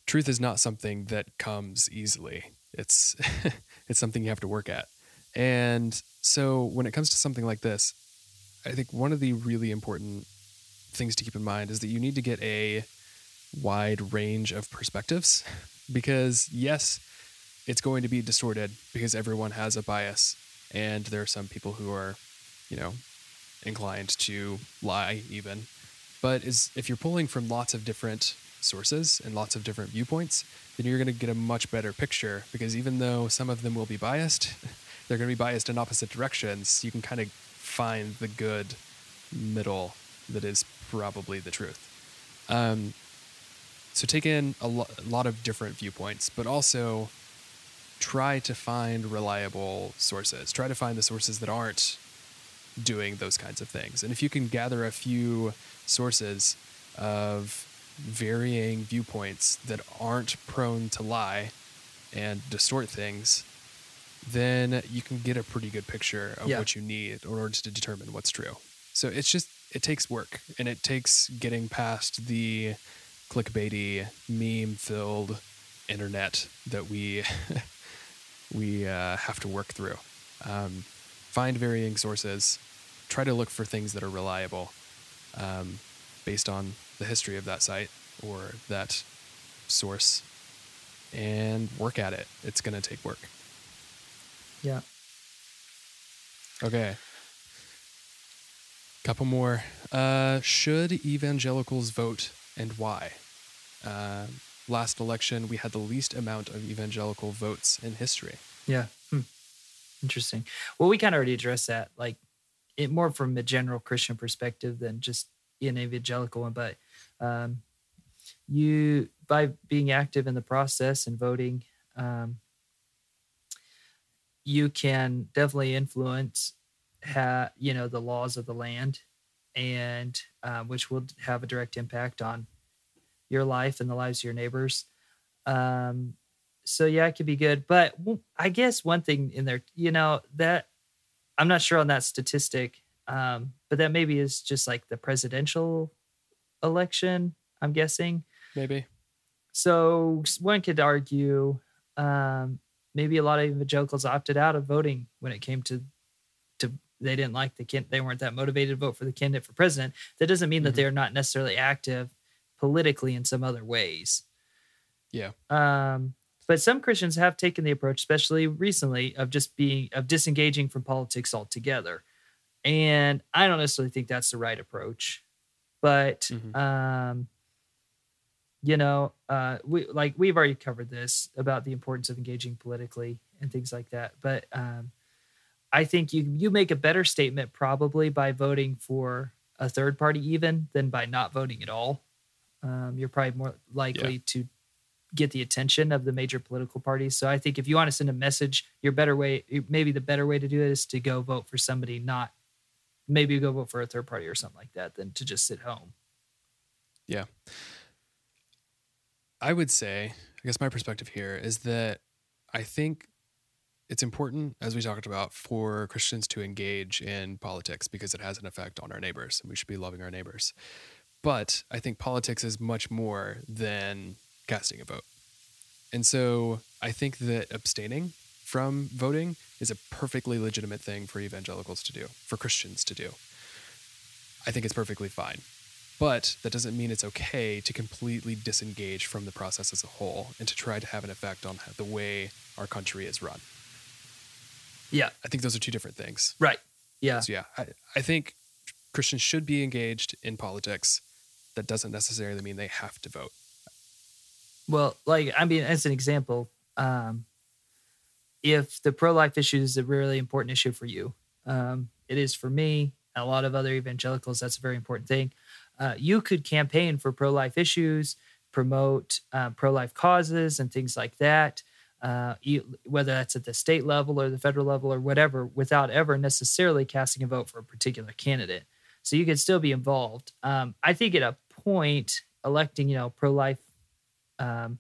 Truth is not something that comes easily. It's it's something you have to work at. And so when it comes to something like this i think one of the really important things to keep in mind is that you need to get a wide range of perspectives because yes it's going to be distorted because everyone has a bias and there are some people who are you know inclined to lie even. But is if you're pulling from lots of different sources and lots of different viewpoints then you're going to get a much better picture because even though some of them will be biased they're going to be biased in opposite directions you can kind of find the good middle that is probably the truth um, so take in a, lo- a lot of different viewpoints but also try to find reliable sources. Try to find the sources that aren't doing those kinds of things. And if you can gather a few sources of varying viewpoints that aren't prone to lie and distort things, then you can get a pretty good picture of Yeah. what you need in order to determine what's true. So it's just, it takes work and it takes getting past the clickbaity, meme filled internet that we we uh, have to work through. Um, find varying sources. Try to look for things that are reliable, um, based on the history of that site or that source, and work at it. It's going to take work. Yeah. Okay. Couple more. Uh, should evangelicals vote and why? Uh, last election, we had the least amount of evangelical votes in history. Yeah. Hmm. Interesting. Well, we kind of already addressed that, like it more from a general Christian perspective than just an evangelical one. But um, you, by being active in the process and voting, um, you can definitely influence, ha- you know, the laws of the land, and um, which will have a direct impact on your life and the lives of your neighbors. Um, so yeah, it could be good. But I guess one thing in there, you know, that I'm not sure on that statistic, um, but that maybe is just like the presidential election. I'm guessing. Maybe. So one could argue um, maybe a lot of evangelicals opted out of voting when it came to to they didn't like the can they weren't that motivated to vote for the candidate for president. That doesn't mean that Mhm. they're not necessarily active politically in some other ways. Yeah. Um, but some Christians have taken the approach, especially recently, of just being of disengaging from politics altogether. And I don't necessarily think that's the right approach. But Mhm. um, you know, uh, we like we've already covered this about the importance of engaging politically and things like that. But um, I think you you make a better statement probably by voting for a third party even than by not voting at all. Um, you're probably more likely to get the attention of the major political parties. So I think if you want to send a message, your better way, maybe the better way to do it is to go vote for somebody, not maybe go vote for a third party or something like that, than to just sit home. I would say, I guess my perspective here is that I think it's important, as we talked about, for Christians to engage in politics because it has an effect on our neighbors and we should be loving our neighbors. But I think politics is much more than casting a vote. And so I think that abstaining from voting is a perfectly legitimate thing for evangelicals to do, for Christians to do. I think it's perfectly fine. But that doesn't mean it's okay to completely disengage from the process as a whole and to try to have an effect on the way our country is run. Yeah. I think those are two different things. Right. Yeah. So, yeah, I, I think Christians should be engaged in politics. That doesn't necessarily mean they have to vote. Well, like I mean, as an example, um, if the pro-life issue is a really important issue for you, um, it is for me. A lot of other evangelicals, that's a very important thing. Uh, you could campaign for pro-life issues, promote uh, pro-life causes, and things like that. Uh, you, whether that's at the state level or the federal level or whatever, without ever necessarily casting a vote for a particular candidate. So you could still be involved. Um, I think at a point, electing, you know, pro-life um,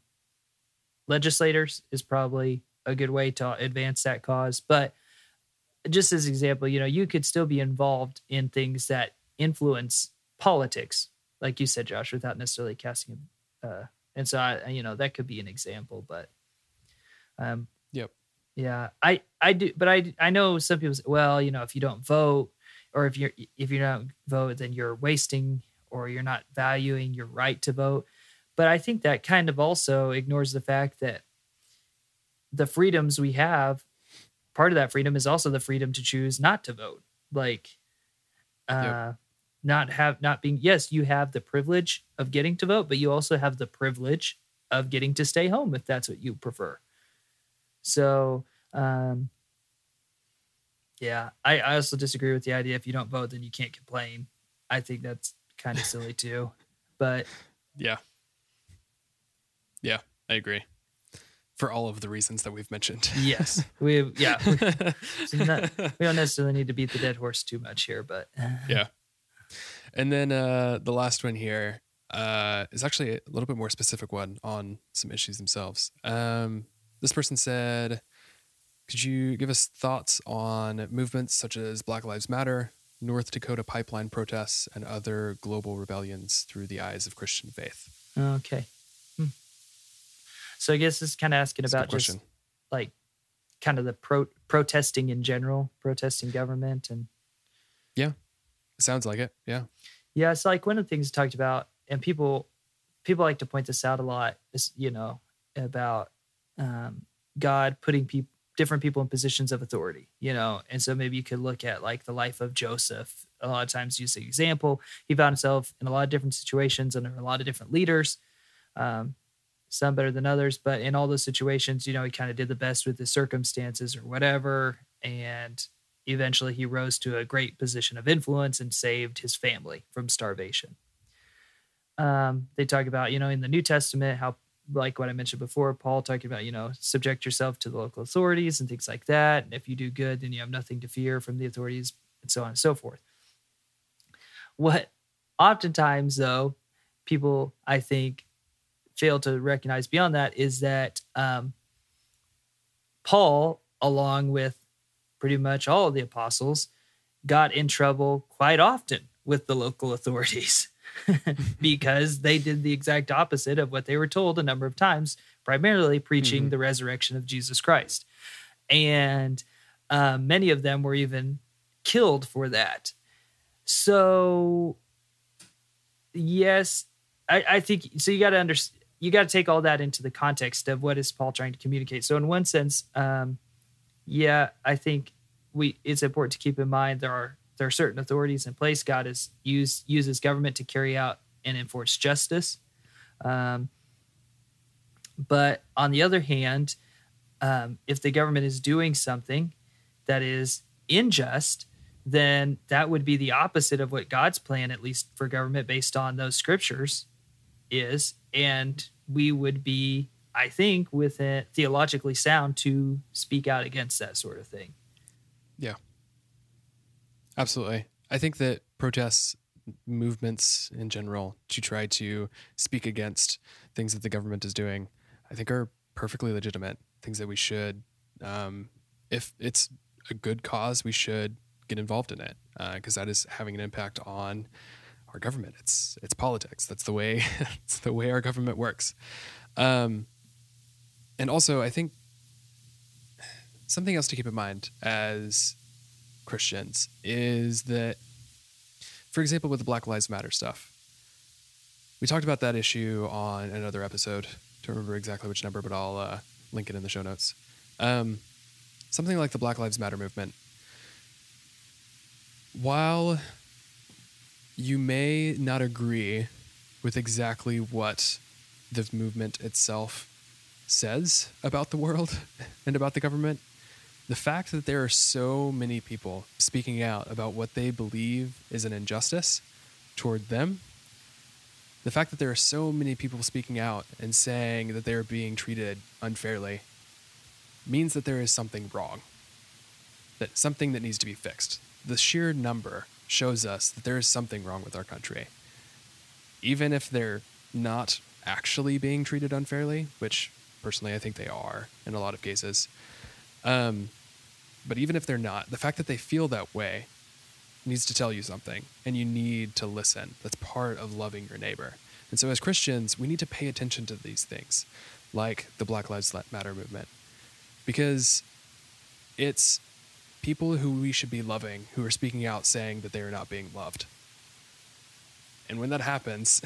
legislators is probably a good way to advance that cause. But just as example, you know, you could still be involved in things that influence politics, like you said, Josh, without necessarily casting. Uh, and so, I, you know, that could be an example. But, um, Yep. yeah, I I do, but I I know some people say, well, you know, if you don't vote, or if you're if you don't vote, then you're wasting or you're not valuing your right to vote. But I think that kind of also ignores the fact that the freedoms we have, part of that freedom is also the freedom to choose not to vote. Like, uh, not have not being yes, you have the privilege of getting to vote, but you also have the privilege of getting to stay home if that's what you prefer. So, um, yeah, I, I also disagree with the idea if you don't vote, then you can't complain. I think that's kind of silly too. But Yeah. Yeah, I agree. For all of the reasons that we've mentioned. yes, we yeah we, so not- we don't necessarily need to beat the dead horse too much here, but yeah. And then uh, the last one here uh, is actually a little bit more specific one on some issues themselves. Um, this person said, "Could you give us thoughts on movements such as Black Lives Matter, North Dakota pipeline protests, and other global rebellions through the eyes of Christian faith?" okay. Hmm. So I guess this is kind of asking That's about just question. like kind of the pro protesting in general, protesting government and Sounds like it. Yeah. Yeah, it's like one of the things talked about, and people people like to point this out a lot. Is you know about um, God putting people different people in positions of authority. You know, and so maybe you could look at like the life of Joseph. A lot of times, use the example. He found himself in a lot of different situations under a lot of different leaders. Um, some better than others, but in all those situations, you know, he kind of did the best with the circumstances or whatever, and eventually he rose to a great position of influence and saved his family from starvation. Um, they talk about, you know, in the New Testament, how, like what I mentioned before, Paul talking about, you know, subject yourself to the local authorities and things like that. And if you do good, then you have nothing to fear from the authorities, and so on and so forth. What oftentimes, though, people, I think, fail to recognize beyond that is that um, Paul, along with pretty much all of the apostles got in trouble quite often with the local authorities because they did the exact opposite of what they were told a number of times, primarily preaching Mhm. the resurrection of Jesus Christ. And uh, many of them were even killed for that. So, yes, I, I think so. You got to understand. You got to take all that into the context of what is Paul trying to communicate. So, in one sense, um, yeah, I think we it's important to keep in mind there are there are certain authorities in place. God is use uses government to carry out and enforce justice. Um, but on the other hand, um, if the government is doing something that is unjust, then that would be the opposite of what God's plan, at least for government, based on those scriptures, is. And we would be, I think, with it theologically sound to speak out against that sort of thing. Yeah. Absolutely. I think that protests, movements in general, to try to speak against things that the government is doing, I think are perfectly legitimate. Things that we should, um, if it's a good cause, we should get involved in it because that is having an impact on our government. It's it's politics. That's the way. it's the way our government works. Um, and also, I think something else to keep in mind as Christians is that, for example, with the Black Lives Matter stuff, we talked about that issue on another episode. Don't remember exactly which number, but I'll uh, link it in the show notes. Um, something like the Black Lives Matter movement. While you may not agree with exactly what the movement itself says about the world and about the government, the fact that there are so many people speaking out about what they believe is an injustice toward them, the fact that there are so many people speaking out and saying that they're being treated unfairly means that there is something wrong, that something that needs to be fixed. The sheer number shows us that there is something wrong with our country. Even if they're not actually being treated unfairly, which personally I think they are in a lot of cases. Um, but even if they're not, the fact that they feel that way needs to tell you something, and you need to listen. That's part of loving your neighbor. And so, as Christians, we need to pay attention to these things, like the Black Lives Matter movement, because it's people who we should be loving who are speaking out saying that they are not being loved. And when that happens,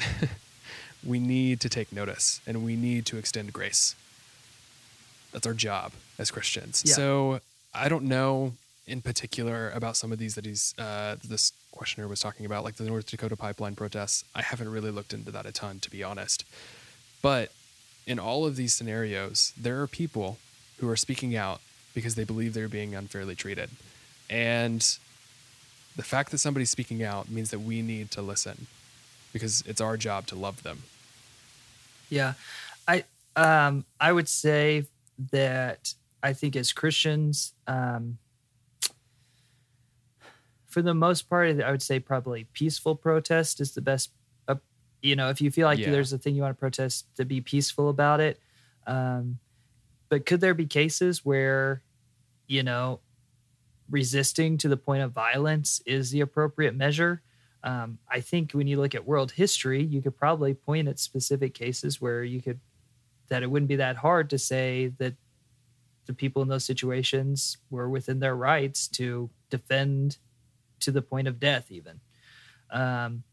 we need to take notice and we need to extend grace. That's our job as Christians. Yeah. So I don't know in particular about some of these that he's uh, this questioner was talking about, like the North Dakota pipeline protests. I haven't really looked into that a ton, to be honest. But in all of these scenarios, there are people who are speaking out because they believe they're being unfairly treated. And the fact that somebody's speaking out means that we need to listen because it's our job to love them. Yeah. I um I would say that I think as Christians, um for the most part, I would say probably peaceful protest is the best. Uh, you know, if you feel like Yeah. there's a thing you want to protest, to be peaceful about it. Um, but could there be cases where, you know, resisting to the point of violence is the appropriate measure? Um, I think when you look at world history, you could probably point at specific cases where you could that it wouldn't be that hard to say that the people in those situations were within their rights to defend to the point of death even. Um,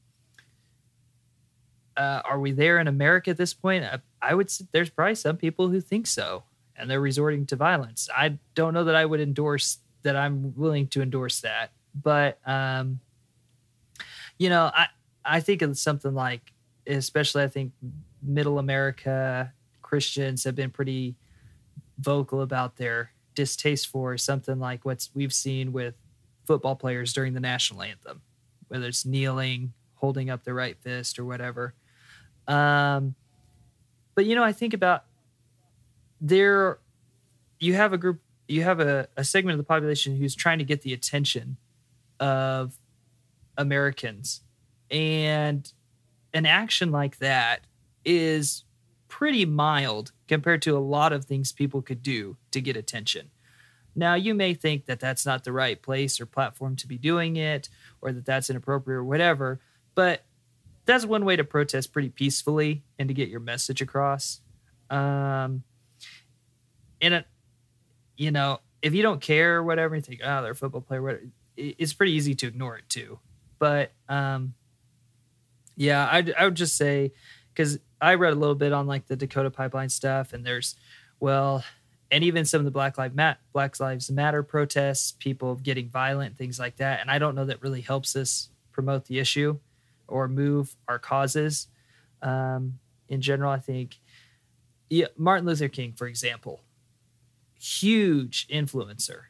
uh, are we there in america at this point? I, I would there's probably some people who think so and they're resorting to violence. I don't know that i would endorse that i'm willing to endorse that but um, you know i i think of something like especially i think middle america christians have been pretty vocal about their distaste for something like what's we've seen with football players during the national anthem whether it's kneeling holding up the right fist or whatever. Um but you know i think about there you have a group you have a, a segment of the population who's trying to get the attention of americans. And an action like that is pretty mild compared to a lot of things people could do to get attention Now, you may think that that's not the right place or platform to be doing it, or that that's inappropriate or whatever, but that's one way to protest pretty peacefully and to get your message across. Um, and it, you know, if you don't care or whatever, you think, oh, they're a football player, whatever, it's pretty easy to ignore it too. But um, yeah, I, I would just say, because I read a little bit on like the Dakota pipeline stuff, and there's, well, and even some of the Black Lives Matter, Black Lives Matter protests, people getting violent, things like that. And I don't know that really helps us promote the issue or move our causes. Um, in general, I think, yeah, Martin Luther King, for example, huge influencer,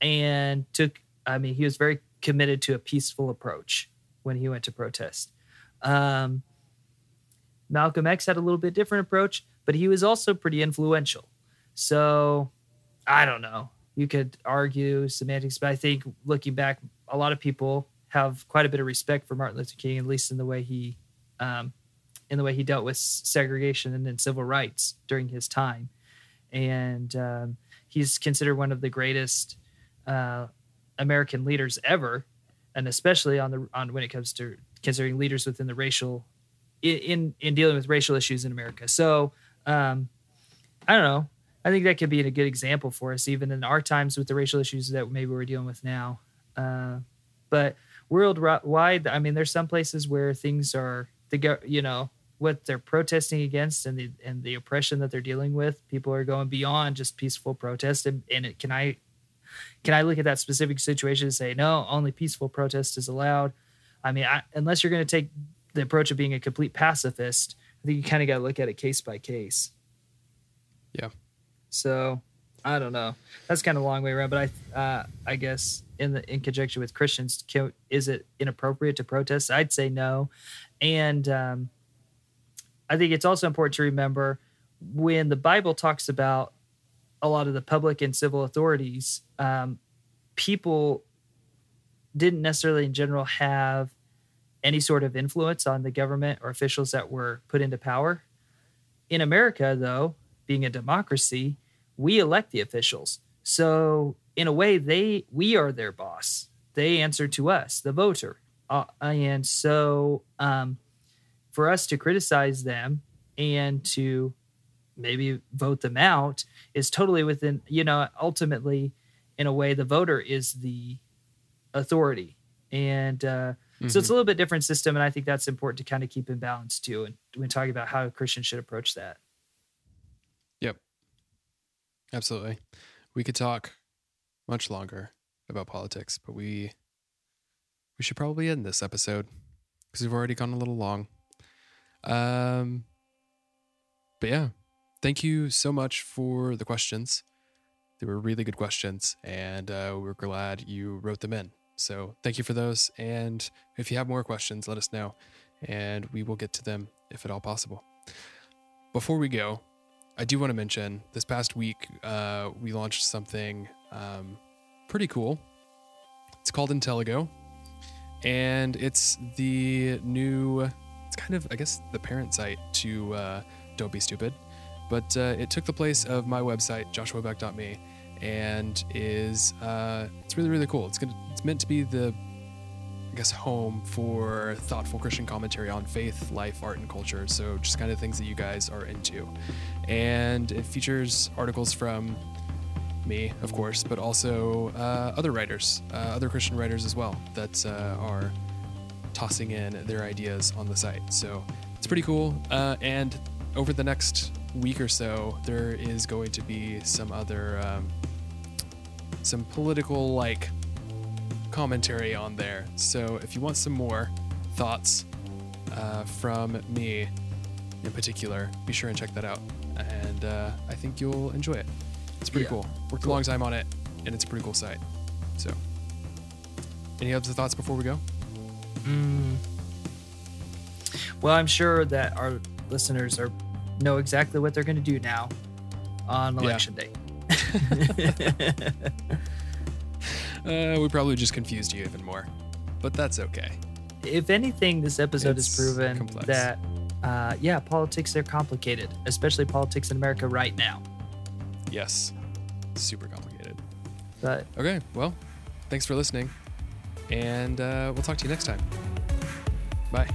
and took. I mean, he was very committed to a peaceful approach when he went to protest. Um, Malcolm X had a little bit different approach, but he was also pretty influential. So I don't know. You could argue semantics, but I think looking back, a lot of people have quite a bit of respect for Martin Luther King, at least in the way he, um, in the way he dealt with segregation and then civil rights during his time, and um, he's considered one of the greatest uh, American leaders ever, and especially on the on when it comes to considering leaders within the racial in in dealing with racial issues in America. So um, I don't know. I think that could be a good example for us, even in our times with the racial issues that maybe we're dealing with now. Uh, but worldwide, I mean, there's some places where things are the you know what they're protesting against and the and the oppression that they're dealing with. People are going beyond just peaceful protest. And, and it, can I can I look at that specific situation and say no, only peaceful protest is allowed? I mean, I, unless you're going to take the approach of being a complete pacifist, I think you kind of got to look at it case by case. Yeah. So I don't know. That's kind of a long way around, but I uh, I guess in the in conjunction with Christians, can, is it inappropriate to protest? I'd say no, and um, I think it's also important to remember when the Bible talks about a lot of the public and civil authorities, um, people didn't necessarily in general have any sort of influence on the government or officials that were put into power. In America, though, being a democracy, we elect the officials. So in a way, they we are their boss. They answer to us, the voter. Uh, and so um, for us to criticize them and to maybe vote them out is totally within, you know, ultimately, in a way, the voter is the authority. And uh, mm-hmm. so it's a little bit different system. And I think that's important to kind of keep in balance too. And when talking about how Christians should approach that. Yep. Absolutely. We could talk much longer about politics, but we we should probably end this episode because we've already gone a little long. Um but yeah, thank you so much for the questions. They were really good questions, and uh, we're glad you wrote them in. So thank you for those. And if you have more questions, let us know, and we will get to them if at all possible. Before we go, I do want to mention this past week uh, we launched something um, pretty cool. It's called Intellego, and it's the new. It's kind of, I guess, the parent site to uh, Don't Be Stupid, but uh, it took the place of my website, joshuabeck.me, and is uh, it's really really cool. It's gonna it's meant to be the I guess, home for thoughtful Christian commentary on faith, life, art, and culture. So, just kind of things that you guys are into. And it features articles from me, of course, but also uh, other writers, uh, other Christian writers as well, that uh, are tossing in their ideas on the site. So, it's pretty cool. Uh, and over the next week or so, there is going to be some other, um, some political like commentary on there. So if you want some more thoughts uh, from me in particular, be sure and check that out. And uh, I think you'll enjoy it. It's pretty yeah. cool. Worked cool. a long time on it, and it's a pretty cool site. So, any other thoughts before we go? Mm. Well, I'm sure that our listeners are know exactly what they're going to do now on election yeah. day. Uh, we probably just confused you even more, but that's okay. If anything, this episode it's has proven complex. that, uh, yeah, politics are complicated, especially politics in America right now. Yes, super complicated. But Okay, well, thanks for listening, and uh, we'll talk to you next time. Bye.